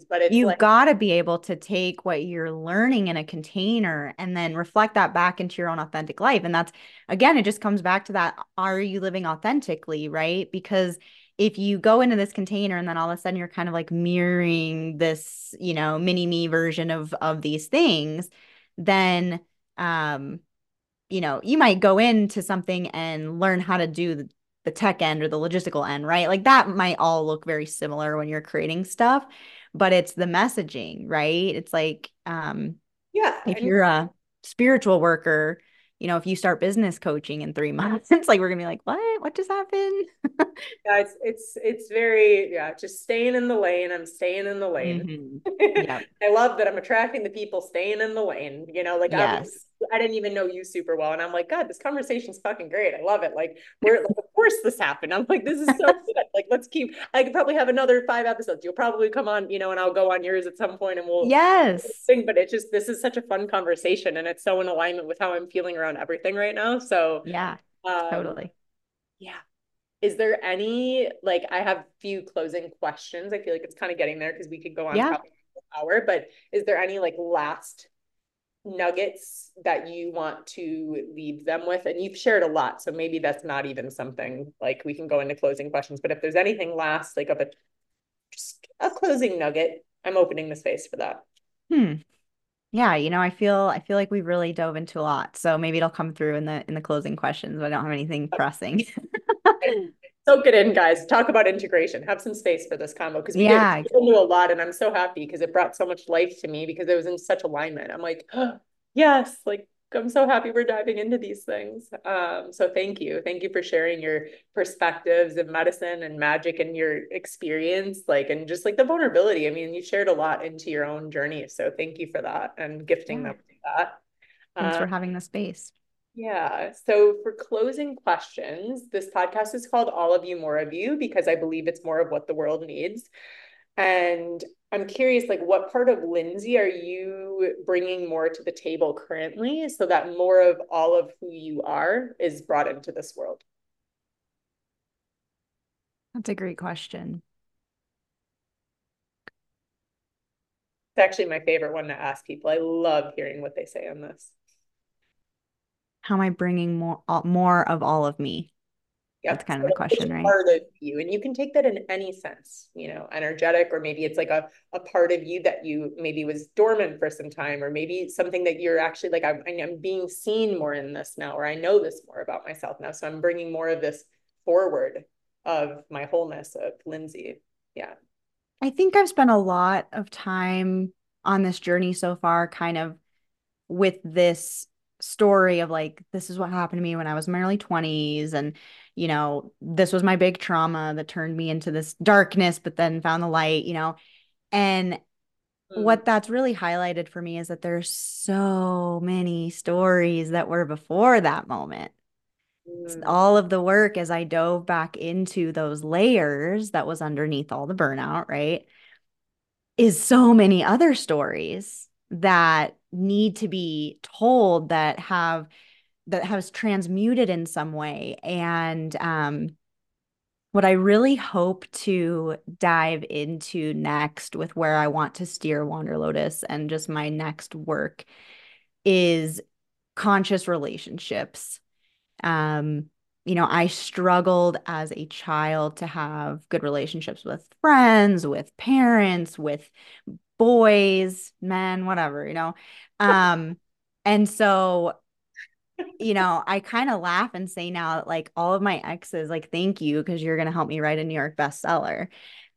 But it's you've like, got to be able to take what you're learning in a container and then reflect that back into your own authentic life. And that's again, it just comes back to that: Are you living authentically? Right? Because if you go into this container and then all of a sudden you're kind of like mirroring this, you know, mini me version of of these things, then um you know, you might go into something and learn how to do the, the tech end or the logistical end, right? Like that might all look very similar when you're creating stuff, but it's the messaging, right? It's like, um, yeah, if you're a spiritual worker, you know, if you start business coaching in three *laughs* months, it's like we're gonna be like, what? What just happened? *laughs* yeah, it's it's it's very yeah, just staying in the lane. I'm staying in the lane. Mm-hmm. *laughs* I love that I'm attracting the people staying in the lane. You know, like yes. I didn't even know you super well, and I'm like, God, this conversation's fucking great. I love it. Like, we're like, of course this happened. I'm like, this is so *laughs* good. Like, let's keep. I could probably have another five episodes. You'll probably come on, you know, and I'll go on yours at some point, and we'll yes. Thing, but it's just this is such a fun conversation, and it's so in alignment with how I'm feeling around everything right now. So yeah, um, totally. Yeah. Is there any like I have few closing questions? I feel like it's kind of getting there because we could go on yeah. hour, but is there any like last nuggets that you want to leave them with? And you've shared a lot, so maybe that's not even something like we can go into closing questions. But if there's anything last, like of a just a closing nugget, I'm opening the space for that. Hmm. yeah, you know, I feel I feel like we really dove into a lot. So maybe it'll come through in the in the closing questions, but I don't have anything pressing. Soak it in, guys. Talk about integration. Have some space for this combo because we yeah. did knew a lot, and I'm so happy because it brought so much life to me because it was in such alignment. I'm like, oh, *gasps* yes, like I'm so happy we're diving into these things. Um, so thank you. Thank you for sharing your perspectives of medicine and magic and your experience, like, and just like the vulnerability. I mean, you shared a lot into your own journey. So thank you for that and gifting yeah. them that. Thanks um, for having the space. Yeah. So for closing questions, this podcast is called All of You, More of You, because I believe it's more of what the world needs. And I'm curious, like, what part of Lindsay are you bringing more to the table currently so that more of all of who you are is brought into this world? That's a great question. It's actually my favorite one to ask people. I love hearing what they say on this. How am I bringing more more of all of me? Yep. That's kind of the question, right? Part of you, and you can take that in any sense, you know, energetic, or maybe it's like a, a part of you that you maybe was dormant for some time, or maybe something that you're actually like, I'm, I'm being seen more in this now, or I know this more about myself now. So I'm bringing more of this forward of my wholeness of Lindsay. Yeah. I think I've spent a lot of time on this journey so far, kind of with this story of like, this is what happened to me when I was in my early 20s. And you know, this was my big trauma that turned me into this darkness, but then found the light, you know. And mm. what that's really highlighted for me is that there's so many stories that were before that moment. Mm. All of the work as I dove back into those layers that was underneath all the burnout, right? Is so many other stories that need to be told that have that has transmuted in some way. And um, what I really hope to dive into next with where I want to steer Wander Lotus and just my next work is conscious relationships. Um, you know, I struggled as a child to have good relationships with friends, with parents, with boys, men, whatever, you know. Um, and so you know, I kind of laugh and say now, like all of my exes, like, thank you because you're to help me write a New York bestseller.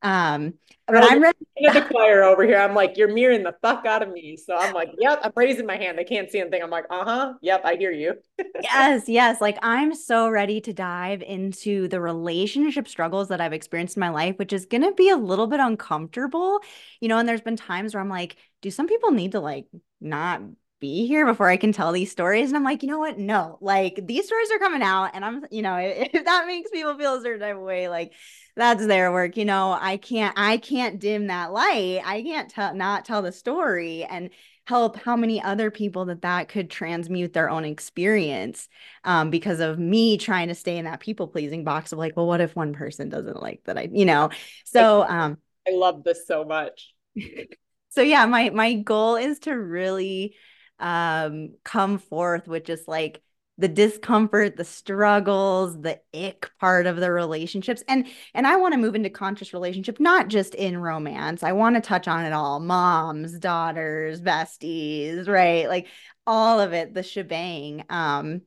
Um, but I'm ready. the *laughs* choir over here. I'm like, you're mirroring the fuck out of me. So I'm like, yep, I'm raising my hand. I can't see anything. I'm like, uh huh. Yep, I hear you. yes, *laughs* yes. Like I'm so ready to dive into the relationship struggles that I've experienced in my life, which is going to be a little bit uncomfortable, you know. And there's been times where I'm like, do some people need to like not be here before I can tell these stories. And I'm like, you know what? No, like these stories are coming out. And I'm, you know, *laughs* if, if that makes people feel a certain type of way, like that's their work. You know, I can't, I can't dim that light. I can't tell, not tell the story and help how many other people that that could transmute their own experience um, because of me trying to stay in that people pleasing box of like, well, what if one person doesn't like that? I, you know, so um, I love this so much. *laughs* so yeah, my my goal is to really um come forth with just like the discomfort the struggles the ick part of the relationships. And and i want to move into conscious relationship not just in romance. I want to touch on it all. Moms daughters besties right? Like all of it the shebang. Um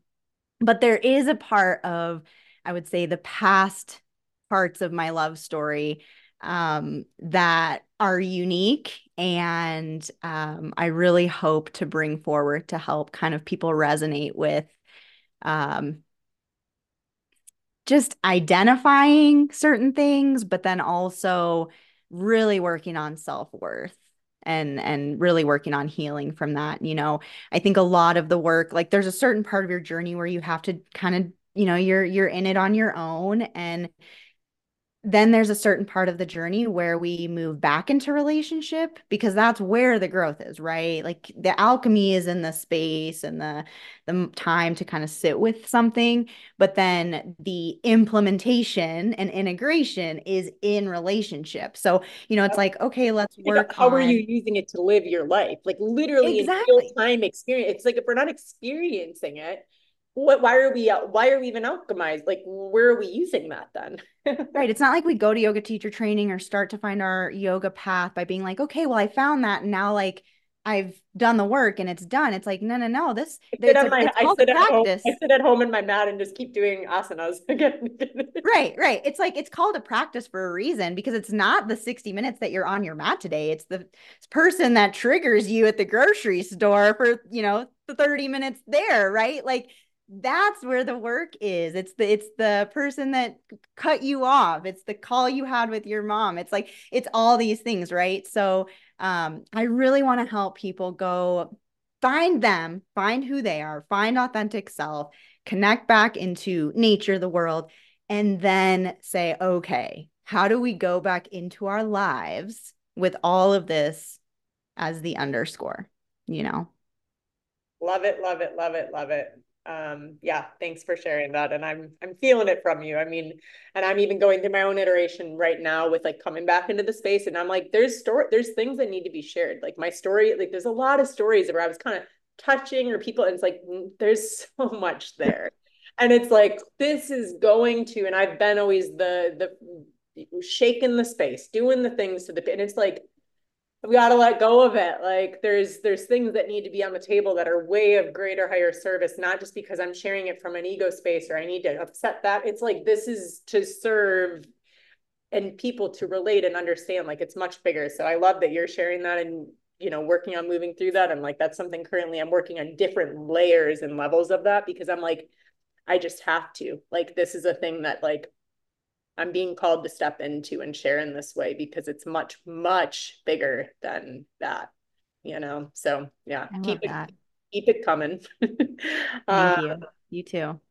but there is a part of i would say the past parts of my love story um that are unique and um, I really hope to bring forward to help kind of people resonate with um, just identifying certain things, but then also really working on self worth and and really working on healing from that. You know, I think a lot of the work, like there's a certain part of your journey where you have to kind of you know you're you're in it on your own and then there's a certain part of the journey where we move back into relationship because that's where the growth is right? Like the alchemy is in the space and the the time to kind of sit with something but then the implementation and integration is in relationship. So you know it's like okay let's work how on... are you using it to live your life? Like literally exactly. in real time experience it's like if we're not experiencing it what why are we why are we even alchemized like where are we using that then *laughs* right it's not like we go to yoga teacher training or start to find our yoga path by being like okay well i found that and now like I've done the work and it's done. It's like, no, no, no. This I sit, a, my, I sit at home. I sit at home in my mat and just keep doing asanas *laughs* again. right, right. It's like it's called a practice for a reason because it's not the 60 minutes that you're on your mat today. It's the person that triggers you at the grocery store for, you know, the 30 minutes there, right? Like that's where the work is. It's the it's the person that cut you off. It's the call you had with your mom. It's like it's all these things right? So um i really want to help people go find them find who they are find authentic self connect back into nature the world and then say okay how do we go back into our lives with all of this as the underscore? You know? Love it love it love it love it um yeah thanks for sharing that and i'm i'm feeling it from you. I mean and i'm even going through my own iteration right now with like coming back into the space and i'm like there's story there's things that need to be shared. Like my story like there's a lot of stories where i was kind of touching or people and it's like mm, there's *laughs* so much there. And it's like this is going to and i've been always the the shaking the space doing the things to the and it's like we got to let go of it. Like there's there's things that need to be on the table that are way of greater higher service not just because i'm sharing it from an ego space or i need to upset that. It's like this is to serve and people to relate and understand like it's much bigger. So i love that you're sharing that and you know working on moving through that. I'm like that's something currently i'm working on different layers and levels of that because i'm like i just have to. Like this is a thing that like I'm being called to step into and share in this way because it's much, much bigger than that, you know? So yeah, keep it, that. keep it coming. *laughs* Thank uh, you. You too.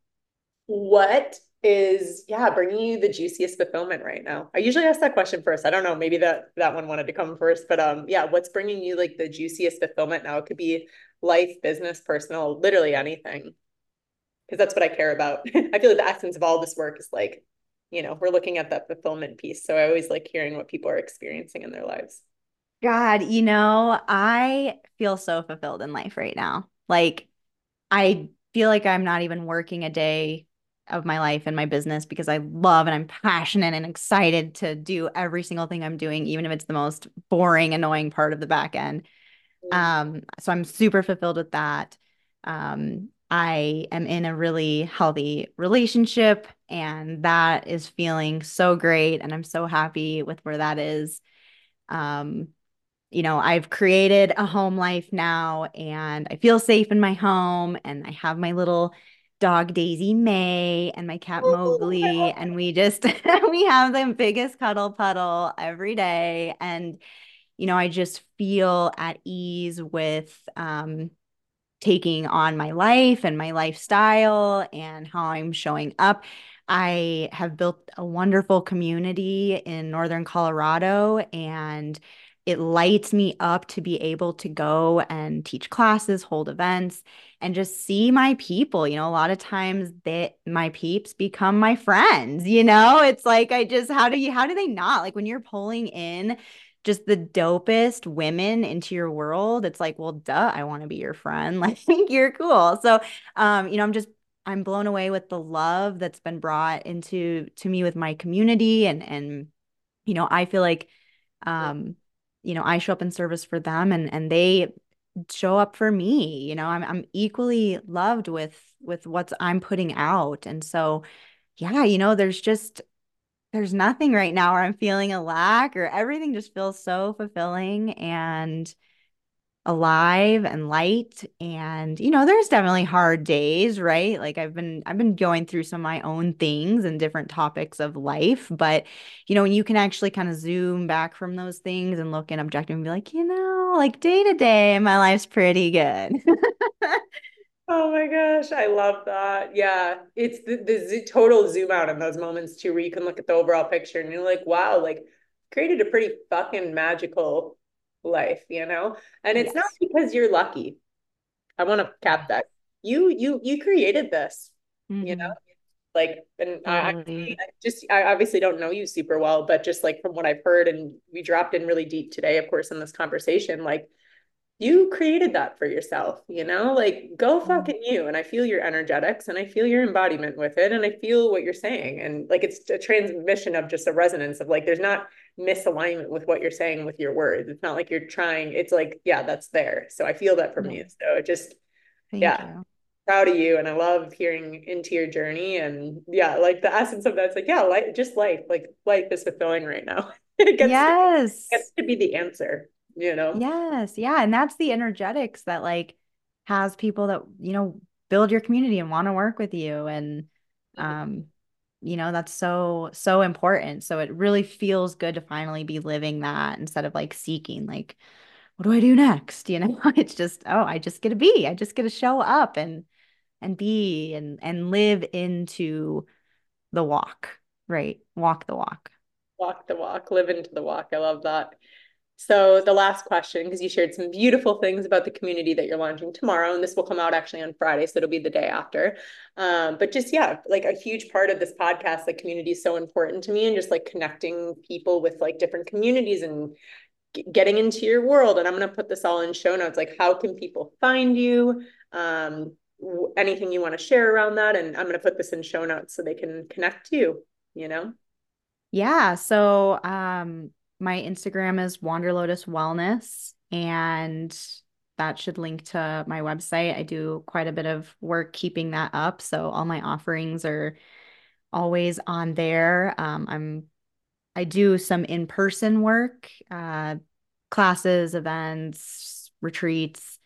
What is yeah bringing you the juiciest fulfillment right now i usually ask that question first i don't know maybe that that one wanted to come first but um yeah what's bringing you like the juiciest fulfillment now it could be life business personal literally anything because that's what i care about *laughs* i feel like the essence of all this work is like you know, we're looking at that fulfillment piece. So I always like hearing what people are experiencing in their lives. God, you know, I feel so fulfilled in life right now. Like, I feel like I'm not even working a day of my life and my business because I love and I'm passionate and excited to do every single thing I'm doing, even if it's the most boring, annoying part of the back end. Mm. Um, so I'm super fulfilled with that. Um, I am in a really healthy relationship and that is feeling so great and I'm so happy with where that is. Um you know, I've created a home life now and I feel safe in my home and I have my little dog Daisy May and my cat Mowgli and we just *laughs* we have the biggest cuddle puddle every day and you know, I just feel at ease with um taking on my life and my lifestyle and how I'm showing up. I have built a wonderful community in Northern Colorado and it lights me up to be able to go and teach classes, hold events, and just see my people. You know, a lot of times that my peeps become my friends, you know, it's like I just, how do you, how do they not? Like when you're pulling in just the dopest women into your world, it's like, well, duh, I want to be your friend. *laughs* Like you're cool. So, um, you know, I'm just I'm blown away with the love that's been brought into to me with my community and and you know, I feel like um, you know, I show up in service for them and and they show up for me. You know, I'm I'm equally loved with with what I'm putting out. And so yeah, you know, there's just there's nothing right now where I'm feeling a lack or everything just feels so fulfilling and alive and light. And you know there's definitely hard days right? Like I've been I've been going through some of my own things and different topics of life. But you know when you can actually kind of zoom back from those things and look in objective and be like you know like day to day my life's pretty good *laughs* Oh my gosh, I love that. Yeah, it's the, the total zoom out in those moments too, where you can look at the overall picture and you're like, wow, like created a pretty fucking magical life, you know? And it's yes. not because you're lucky. I want to cap that. You you you created this, mm-hmm. you know? Mm-hmm. Like and totally. I, I just I obviously don't know you super well, but just like from what I've heard and we dropped in really deep today, of course, in this conversation, like you created that for yourself, you know, like go Mm. fucking you. And I feel your energetics and I feel your embodiment with it. And I feel what you're saying. And like it's a transmission of just a resonance of like, there's not misalignment with what you're saying with your words. It's not like you're trying, it's like, yeah, that's there. So I feel that from you. So it just, Thank yeah. you. proud of you. And I love hearing into your journey. And yeah, like the essence of that's like, yeah, like just life, like life is fulfilling right now. *laughs* it gets, Yes. it gets to be the answer, you know? Yes. Yeah. And that's the energetics that like has people that, you know, build your community and want to work with you. And Mhm. um, you know, that's so, so important. So it really feels good to finally be living that instead of like seeking like, what do I do next? You know, *laughs* it's just, oh, I just get to be, I just get to show up and and be and and live into the walk, right? Walk the walk. Walk the walk, live into the walk. I love that. So the last question, because you shared some beautiful things about the community that you're launching tomorrow, and this will come out actually on Friday, so it'll be the day after. Um, but just yeah, like a huge part of this podcast, like community is so important to me, and just like connecting people with like different communities and getting into your world. And I'm to put this all in show notes. Like, how can people find you? Um, anything you want to share around that, and I'm to put this in show notes so they can connect to you. You know. Yeah. So um my Instagram is Wanderlotus Wellness, and that should link to my website. I do quite a bit of work keeping that up. So all my offerings are always on there. Um, I'm I do some in-person work, uh, classes, events, retreats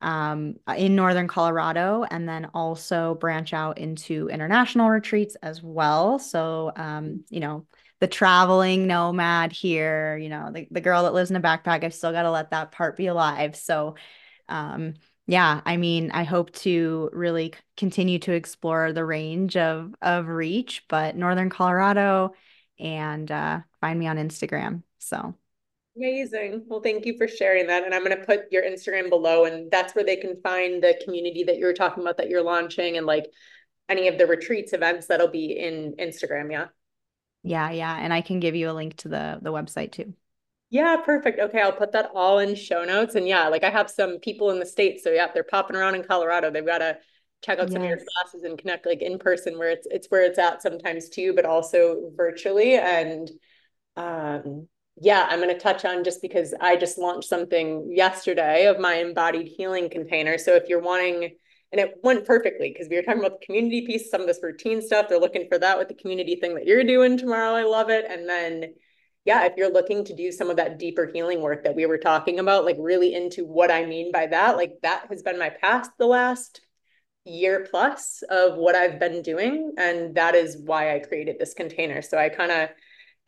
um, in Northern Colorado, and then also branch out into international retreats as well. So, um, you know, the traveling nomad here, you know, the, the girl that lives in a backpack, I've still got to let that part be alive. So, um, yeah, I mean, I hope to really continue to explore the range of of reach, but Northern Colorado and uh, find me on Instagram. So Amazing. Well, thank you for sharing that. And I'm going to put your Instagram below, and that's where they can find the community that you were talking about that you're launching and like any of the retreats events that'll be in Instagram. Yeah. Yeah, yeah. And I can give you a link to the the website too. Yeah, perfect. Okay, I'll put that all in show notes. And yeah, like I have some people in the States. So yeah, they're popping around in Colorado. They've got to check out some of your classes and connect like in person where it's it's where it's at sometimes too, but also virtually. And um yeah, I'm going to touch on just because I just launched something yesterday of my embodied healing container. So if you're wanting, and it went perfectly because we were talking about the community piece, some of this routine stuff. They're looking for that with the community thing that you're doing tomorrow. I love it. And then, yeah, if you're looking to do some of that deeper healing work that we were talking about, like really into what I mean by that, like that has been my past the last year plus of what I've been doing. And that is why I created this container. So I kind of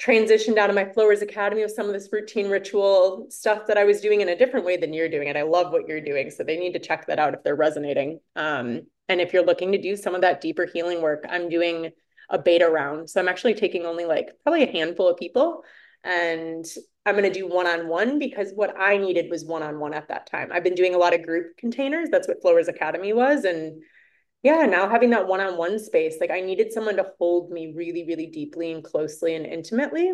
transitioned out of my Flowers Academy with some of this routine ritual stuff that I was doing in a different way than you're doing. And I love what you're doing. So they need to check that out if they're resonating. Um, and if you're looking to do some of that deeper healing work, I'm doing a beta round. So I'm actually taking only like probably a handful of people. And I'm going to do one on one because what I needed was one on one at that time. I've been doing a lot of group containers. That's what Flowers Academy was. And yeah, now having that one on one space, like I needed someone to hold me really, really deeply and closely and intimately.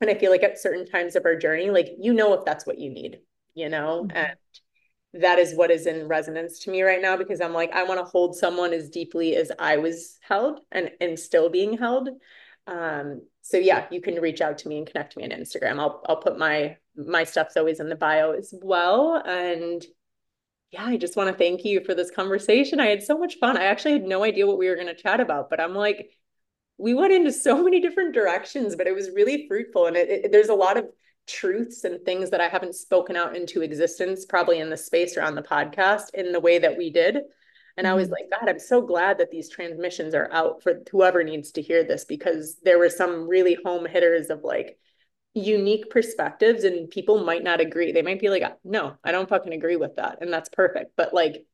And I feel like at certain times of our journey, like you know, if that's what you need, you know, Mhm. and that is what is in resonance to me right now because I'm like, I want to hold someone as deeply as I was held and and still being held. Um, so yeah, you can reach out to me and connect me on Instagram. I'll I'll put my my stuff's always in the bio as well. And yeah, I just want to thank you for this conversation. I had so much fun. I actually had no idea what we were going to chat about, but I'm like, we went into so many different directions, but it was really fruitful. And it, it, there's a lot of truths and things that I haven't spoken out into existence, probably in the space or on the podcast in the way that we did. And I was Mhm. like, God, I'm so glad that these transmissions are out for whoever needs to hear this because there were some really home hitters of like unique perspectives and people might not agree. They might be like, no, I don't fucking agree with that. And that's perfect. But like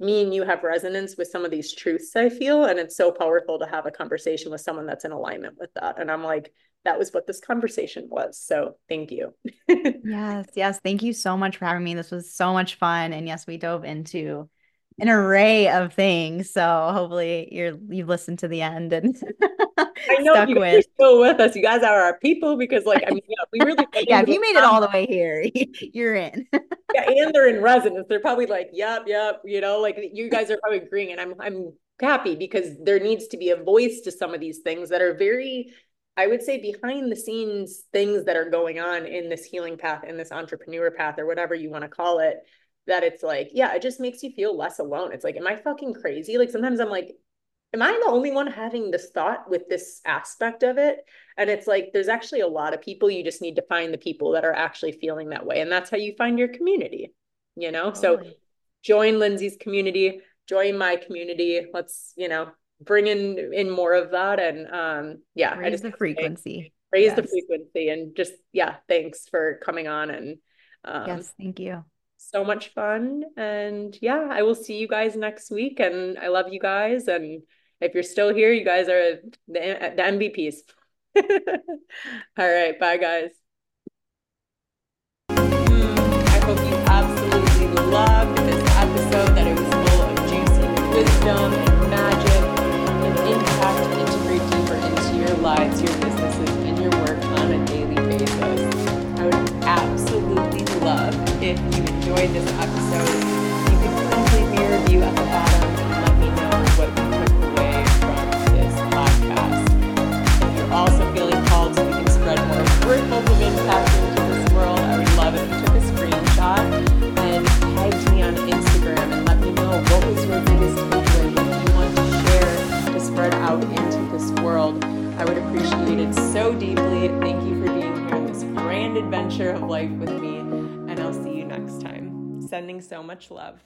me and you have resonance with some of these truths, I feel. And it's so powerful to have a conversation with someone that's in alignment with that. And I'm like, that was what this conversation was. So thank you. *laughs* Yes, yes. Thank you so much for having me. This was so much fun. And yes, we dove into an array of things. So hopefully you're you've listened to the end and I *laughs* know stuck you guys are with. still with us. You guys are our people because, like, I mean, yeah, we really *laughs* Yeah, if you made it all the way here, *laughs* you're in. yeah, and they're in resonance. They're probably like, yep, yep, you know, like you guys are probably agreeing. And I'm I'm happy because there needs to be a voice to some of these things that are very I would say behind the scenes things that are going on in this healing path, in this entrepreneur path, or whatever you want to call it, that it's like, yeah, it just makes you feel less alone. It's like, am I fucking crazy? Like sometimes I'm like, am I the only one having this thought with this aspect of it? And it's like, there's actually a lot of people. You just need to find the people that are actually feeling that way. And that's how you find your community, you know? So join Lindsay's community, join my community. Let's, you know, bring in in more of that and um yeah raise I just the frequency raise yes. the frequency and just yeah thanks for coming on and um, yes thank you so much fun. And yeah i will see you guys next week. And i love you guys. And if you're still here you guys are the, the mvps *laughs* all right bye guys. Hmm, I hope you absolutely loved this episode that it was full of juicy wisdom and magic and impact. To integrate deeper into your lives, your businesses, and your work on a daily basis. If you enjoyed this episode. You can please leave a review at the bottom and let me know what you took away from this podcast. If you're also feeling called so we can spread more ripples of impact into this world, I would love if you took a screenshot and tagged me on Instagram and let me know what was your biggest takeaway, what you want to share to spread out into this world. I would appreciate it so deeply. Thank you for being here in this grand adventure of life with me, Sending so much love.